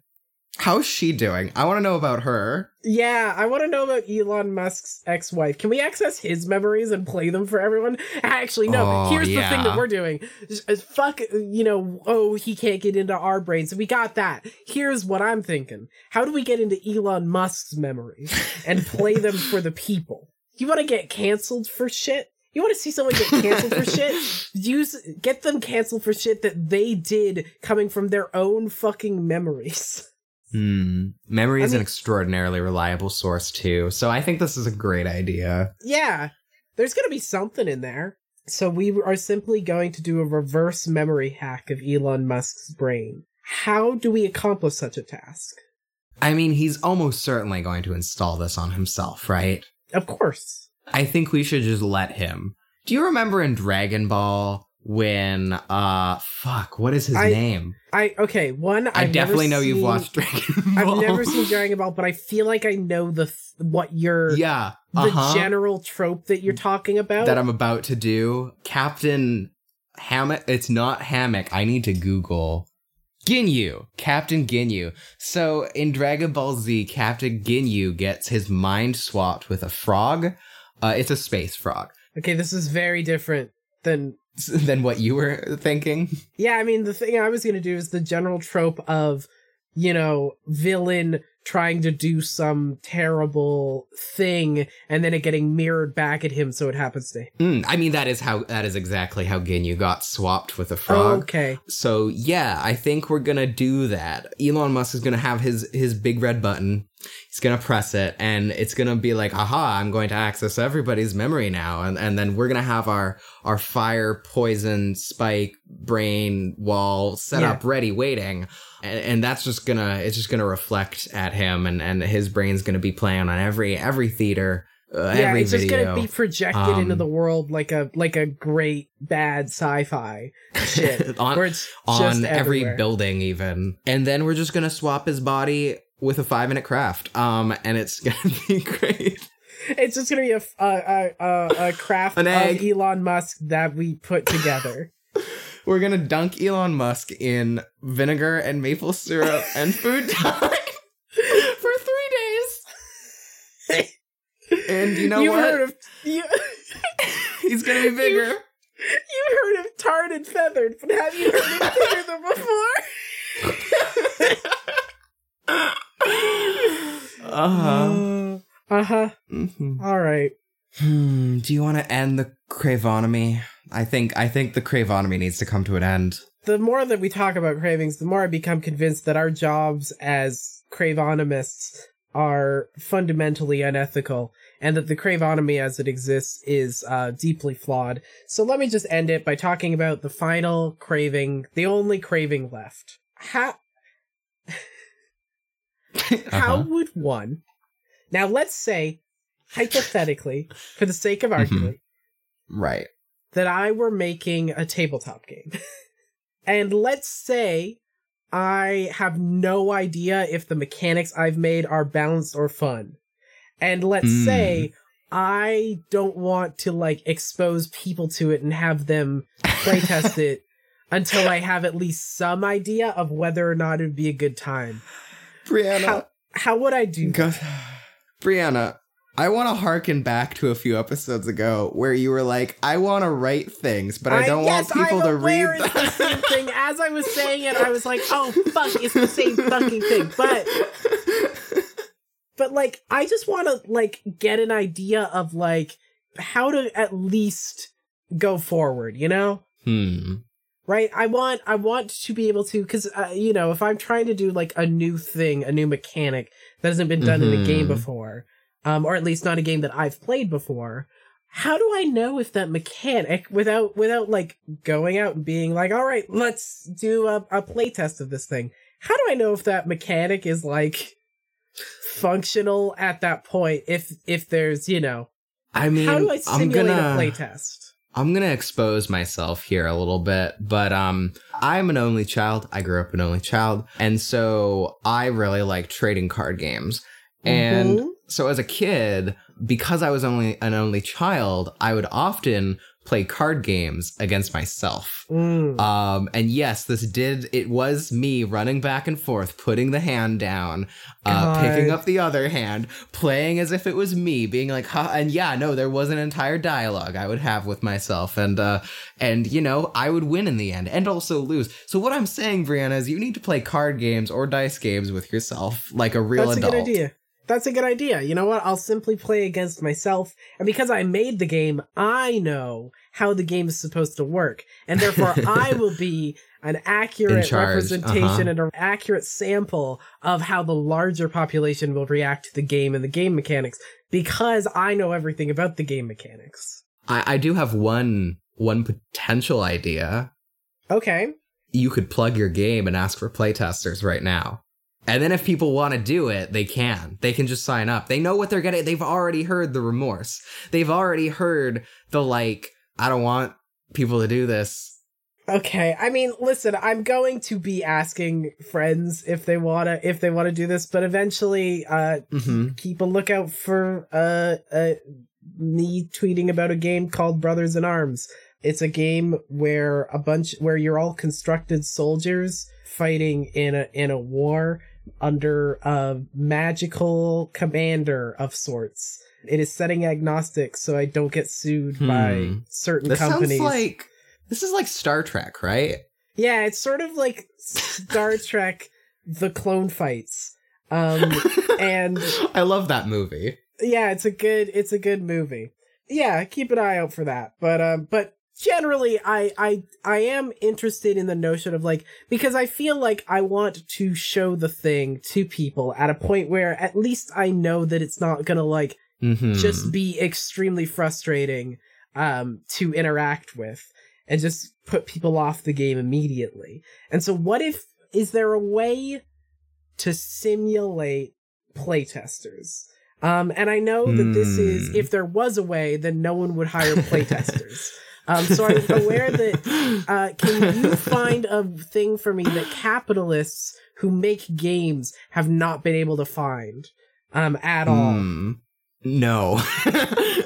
How's she doing? I want to know about her. Yeah, I want to know about Elon Musk's ex-wife. Can we access his memories and play them for everyone? Actually, no. Oh, Here's the thing that we're doing. Uh, Fuck, you know. Oh, he can't get into our brains. We got that. Here's what I'm thinking. How do we get into Elon Musk's memories and play them for the people? You want to get canceled for shit? You want to see someone get canceled for shit? Use get them canceled for shit that they did coming from their own fucking memories. Hmm. Memory I is an extraordinarily reliable source, too. So I think this is a great idea. Yeah, there's going to be something in there. So we are simply going to do a reverse memory hack of Elon Musk's brain. How do we accomplish such a task? I mean, he's almost certainly going to install this on himself, right? Of course. I think we should just let him. Do you remember in Dragon Ball when, uh, fuck, what is his I- name? I okay, one I I've definitely know you've watched Dragon ball I've never seen Dragon Ball, but I feel like I know the th- what you're Yeah. the uh-huh. general trope that you're talking about. that I'm about to do. Captain Hammock. It's not Hammock. I need to Google. Ginyu, Captain Ginyu. So in Dragon Ball Z, Captain Ginyu gets his mind swapped with a frog. Uh, it's a space frog. okay, this is very different than Than what you were thinking. Yeah, I mean, the thing I was going to do is the general trope of, you know, villain trying to do some terrible thing and then it getting mirrored back at him so it happens to him. Mm, I mean, that is how that is exactly how Ginyu got swapped with a frog. Okay. So yeah, I think we're gonna do that. Elon Musk is gonna have his his big red button. He's gonna press it, and it's gonna be like, "Aha! I'm going to access everybody's memory now." And and then we're gonna have our our fire, poison, spike, brain wall set Yeah. up, ready, waiting. And, and that's just gonna it's just gonna reflect at him, and and his brain's gonna be playing on every every theater, uh, yeah, it's just video. to be projected Um, into the world like a like a great bad sci-fi shit on on every building even and then we're just gonna swap his body with a five minute craft um and it's gonna be great It's just going to be a a a craft An of. Elon Musk that we put together. we're gonna dunk elon musk in vinegar and maple syrup and food dye for three days and you know You've what heard of you, he's gonna be bigger you heard of tarred and feathered, but have you heard of bigger than before? Uh-huh Uh huh. Mhm. All right. hmm do you want to end the cravonomy i think i think the cravonomy needs to come to an end the more that we talk about cravings, the more I become convinced that our jobs as craveonomists are fundamentally unethical and that the craveonomy as it exists is uh, deeply flawed. So let me just end it by talking about the final craving, the only craving left. How how Uh-huh. would one now let's say hypothetically for the sake of argument Right. that I were making a tabletop game. and let's say I have no idea if the mechanics I've made are balanced or fun. And let's Hmm. say I don't want to like expose people to it and have them playtest it until I have at least some idea of whether or not it would be a good time. Brianna. How how would I do Go- Brianna, I want to harken back to a few episodes ago where you were like, I want to write things, but I, don't yes, want people I'm to aware read It's the same thing. As I was saying it, I was like, "Oh fuck, it's the same fucking thing." But, but like, I just want to like get an idea of like how to at least go forward. You know, hmm. Right? I want, I want to be able to, because uh, you know, if I'm trying to do like a new thing, a new mechanic that hasn't been done in a game Mhm. before, um, or at least not a game that I've played before. How do I know if that mechanic without without like going out and being like, all right, let's do a, a playtest of this thing? How do I know if that mechanic is like functional at that point? If if there's, you know, I mean, how do I I'm simulate gonna, a playtest? I'm gonna expose myself here a little bit, but um, I'm an only child. I grew up an only child, and so I really like trading card games. And Mhm. so as a kid, because I was only an only child, I would often play card games against myself. Mm. Um, and yes, this did, it was me running back and forth, putting the hand down, uh, picking up the other hand, playing as if it was me, being like, ha, and yeah, no, there was an entire dialogue I would have with myself. And, uh, and, you know, I would win in the end and also lose. So what I'm saying, Brianna, is you need to play card games or dice games with yourself like a real That's adult. a good idea. That's a good idea. You know what? I'll simply play against myself. And because I made the game, I know how the game is supposed to work. And therefore, I will be an accurate representation uh-huh. and an accurate sample of how the larger population will react to the game and the game mechanics because I know everything about the game mechanics. I, I do have one, one potential idea. Okay. you could plug your game and ask for playtesters right now. And then if people want to do it, they can. They can just sign up. They know what they're getting. They've already heard the remorse. They've already heard the like, I don't want people to do this. Okay. I mean, listen, I'm going to be asking friends if they wanna if they wanna do this, but eventually, uh, hmm keep a lookout for uh, uh me tweeting about a game called Brothers in Arms. It's a game where a bunch where you're all constructed soldiers fighting in a in a war under a magical commander of sorts. It is setting agnostic, so I don't get sued by Hmm. certain This companies. sounds like this is like Star Trek, right? yeah, it's sort of like Star Trek: The Clone Fights. Um, and I love that movie. yeah, it's a good it's a good movie. Yeah, keep an eye out for that. But um but generally I I I am interested in the notion of like because I feel like I want to show the thing to people at a point where at least I know that it's not going to like hmm just be extremely frustrating um to interact with and just put people off the game immediately. And so what if is there a way to simulate playtesters? Um and I know that this is Hmm. if there was a way then no one would hire playtesters. um so I'm aware that uh, can you find a thing for me that capitalists who make games have not been able to find um, at all? Hmm. No.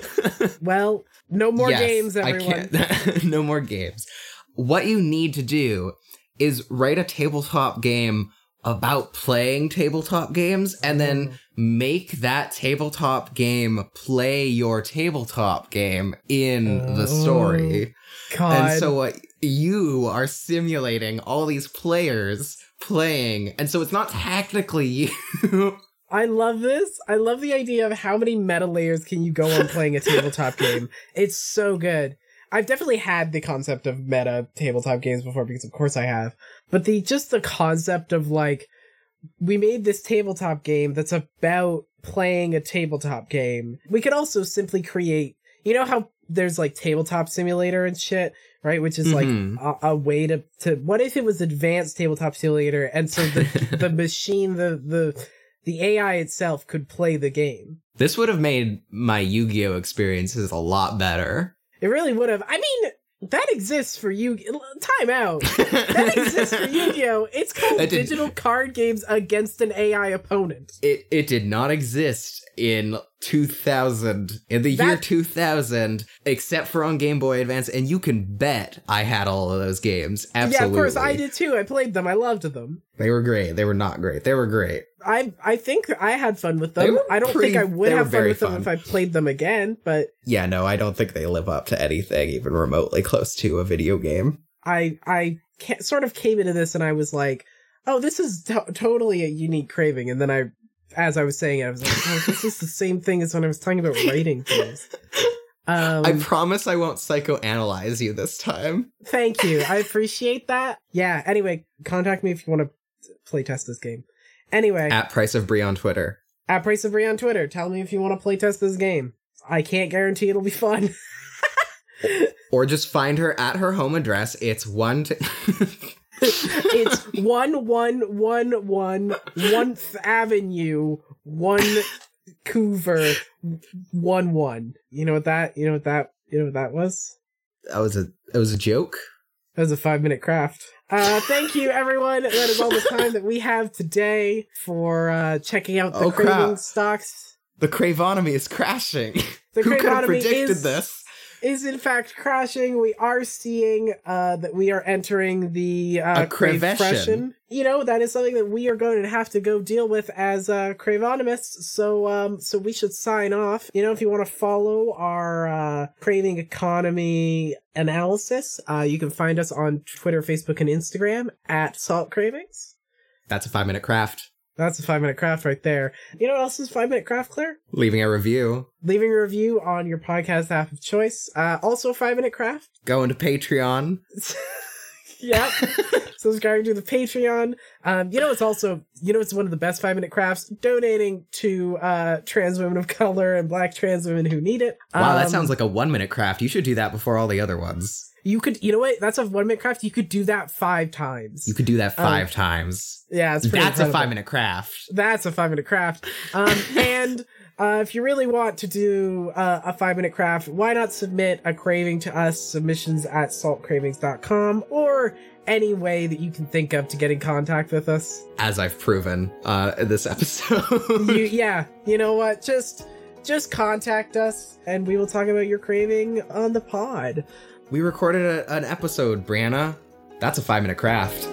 Well, no more Yes, games, I everyone. no more games. What you need to do is write a tabletop game about playing tabletop games and then Mm. make that tabletop game play your tabletop game in the story. God. And so what you are simulating all these players playing and so it's not technically you. I love this. I love the idea of how many meta layers can you go on playing a tabletop game. It's so good. I've definitely had the concept of meta tabletop games before because of course I have. But the just the concept of like we made this tabletop game that's about playing a tabletop game. We could also simply create, you know how there's like tabletop simulator and shit, right? Which is Mhm. like a, a way to to what if it was advanced tabletop simulator and so the the machine the the the AI itself could play the game. This would have made my Yu-Gi-Oh experiences a lot better. It really would have. I mean, that exists for you. Time out. That exists for Yu-Gi-Oh. It's called digital card games against an AI opponent. It it did not exist in 2000 in the year 2000 except for on Game Boy Advance and you can bet I had all of those games. Absolutely. Yeah, of course I did too. I played them. I loved them. They were great. They were not great. They were great. I I think I had fun with them. I don't pretty- think I would have fun with them if I played them again, but Yeah, no, I don't think they live up to anything even remotely close to a video game. I I ca- sort of came into this and I was like, "Oh, this is to- totally a unique craving." And then I as I was saying it, I was like, "Oh, this is the same thing as when I was talking about writing things." Um, I promise I won't psychoanalyze you this time. Thank you. I appreciate that. Yeah. Anyway, contact me if you want to play test this game. Anyway, at, Price of Brie on Twitter. At Price of Brie on Twitter, tell me if you want to play test this game. I can't guarantee it'll be fun. Or just find her at her home address. It's one t- it's one one one one one Avenue one Coover one one. You know what that? You know what that? You know what that was? that was a it was a joke. That was a five minute craft. Uh, thank you, everyone. That is all the time that we have today for uh, checking out the Oh, crap. stocks. The Cravonomy is crashing. The Who could have predicted is, this? Is in fact crashing. We are seeing uh, that we are entering the uh. Cravession. You know that is something that we are going to have to go deal with as uh, Cravonimists. So, um, so we should sign off. You know, if you want to follow our uh, craving economy analysis, uh, you can find us on Twitter, Facebook, and Instagram at Salt Cravings. That's a five minute craft. That's a five minute craft right there. You know what else is five minute craft, Claire? Leaving a review. Leaving a review on your podcast app of choice. Uh, also, five minute craft. Going to Patreon. yep. Subscribing to the Patreon. Um, you know, it's also, you know, it's one of the best five minute crafts. Donating to uh, trans women of color and black trans women who need it. Wow, that Um, sounds like a one minute craft. You should do that before all the other ones. You could, you know what? That's a one minute craft. You could do that five times. You could do that Um, five times. yeah, it's pretty That's a five minute craft. That's a five minute craft. Um, and uh, if you really want to do uh, a five minute craft, why not submit a craving to us? Submissions at saltcravings.com or any way that you can think of to get in contact with us. As I've proven uh, this episode. You, yeah, you know what? Just just contact us and we will talk about your craving on the pod. We recorded a, an episode, Brianna. That's a five minute craft.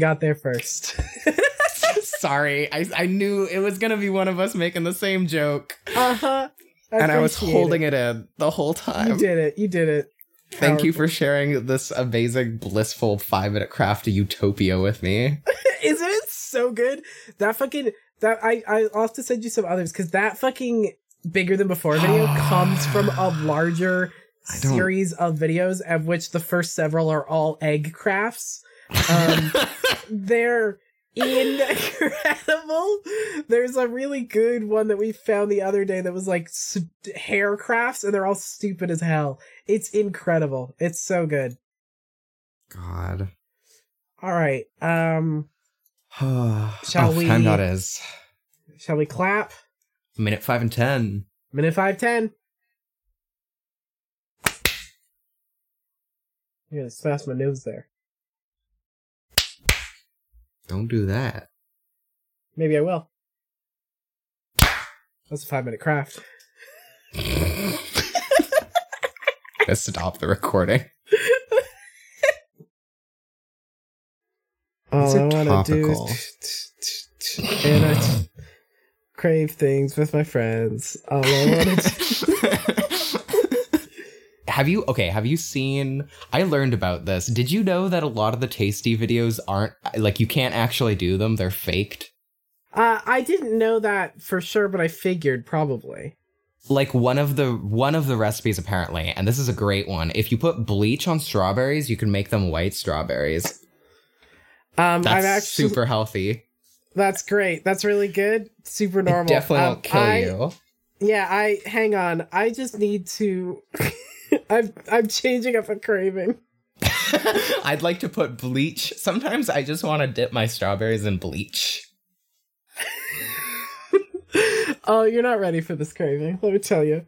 Got there first. Sorry, I, I knew it was gonna be one of us making the same joke, uh huh. and I was holding it. in the whole time. You did it. You did it. Thank you for sharing this amazing, blissful five minute craft utopia with me. Isn't it so good? That fucking that I I I'll have to send you some others because that fucking bigger than before video comes from a larger series of videos of which the first several are all egg crafts. Um, they're incredible. There's a really good one that we found the other day that was like st- hair crafts, and they're all stupid as hell. It's incredible. It's so good. God. All right. Um, Shall Shall we- Time that is. shall we clap? Minute five and ten. Minute five ten. Yeah, smash my nose there. Don't do that. Maybe I will. That's a five minute craft. Let's stop the recording. All I want to do is and I crave things with my friends. All I want to have you okay have you seen i learned about this did you know that a lot of the tasty videos aren't like you can't actually do them they're faked Uh, I didn't know that for sure, but I figured probably. like one of the one of the recipes apparently and this is a great one if you put bleach on strawberries you can make them white strawberries Um, that's actually super healthy that's great. That's really good. Super it normal. definitely Um, won't kill I- you Yeah, I hang on. I just need to. I'm I'm changing up a craving. i'd like to put bleach sometimes i just want to dip my strawberries in bleach oh, you're not ready for this craving. Let me tell you.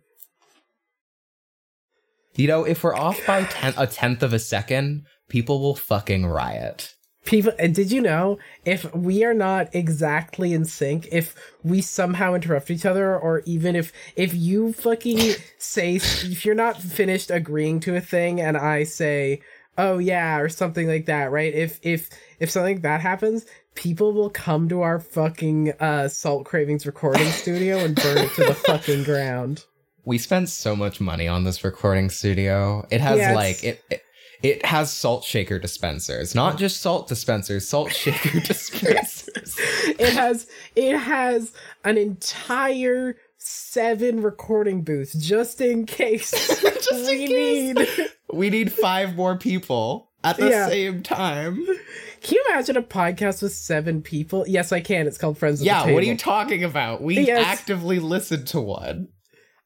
you know if we're off by ten- a tenth of a second people will fucking riot People, and did you know if we are not exactly in sync, if we somehow interrupt each other, or even if if you fucking say if you're not finished agreeing to a thing, and I say, "Oh yeah," or something like that, right? If if if something like that happens, people will come to our fucking uh, Salt Cravings recording studio and burn it to the fucking ground. We spent so much money on this recording studio. It has Yeah, like it, it it has salt shaker dispensers, not just salt dispensers, salt shaker dispensers. it has it has an entire seven recording booths just in case in we case. need we need five more people at the Yeah. same time. can you imagine a podcast with seven people yes i can it's called friends Yeah, the what are you talking about? We Yes. actively listen to one.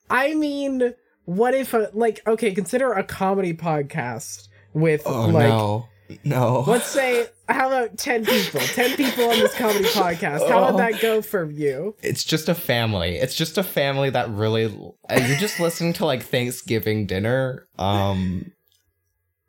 i mean what if a, like okay consider a comedy podcast with Oh like no. No. let's say how about 10 people 10 people on this comedy podcast how would that go for you It's just a family. It's just a family that really uh, you're just listening to like Thanksgiving dinner. Um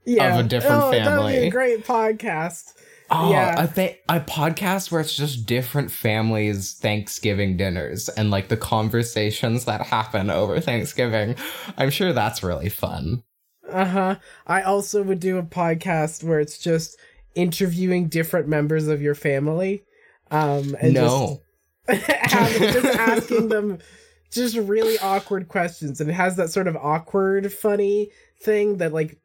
yeah of a different oh, that would be family. a great podcast Oh, Yeah. a th- a podcast where it's just different families' Thanksgiving dinners and like the conversations that happen over Thanksgiving. I'm sure that's really fun. Uh-huh. I also would do a podcast where it's just interviewing different members of your family. Um and no. just, just asking them just really awkward questions. And it has that sort of awkward funny thing that like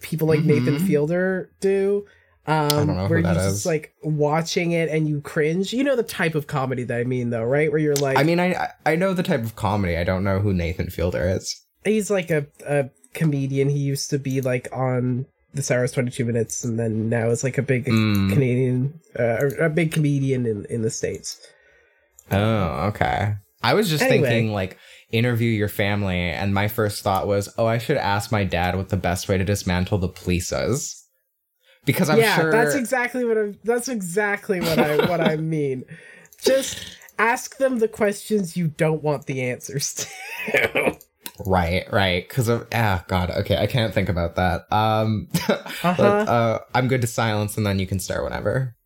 people like Nathan Mhm. Fielder do. Um don't know who where you that just is. like watching it and you cringe. You know the type of comedy that I mean though, right? Where you're like I mean, I I know the type of comedy. I don't know who Nathan Fielder is. he's like a, a comedian. He used to be like on This Hour Has 22 Minutes, and then now is like a big Mm. Canadian, uh, a big comedian in, in the States. Oh, okay. I was just Anyway. thinking like interview your family, and my first thought was, oh, I should ask my dad what the best way to dismantle the police is. Because I'm yeah, sure that's exactly what I. That's exactly what I what I mean. Just ask them the questions you don't want the answers to. Right, right. Because of ah, God. Okay, I can't think about that. Um, Uh-huh. but, uh, I'm good to silence, and then you can start whenever.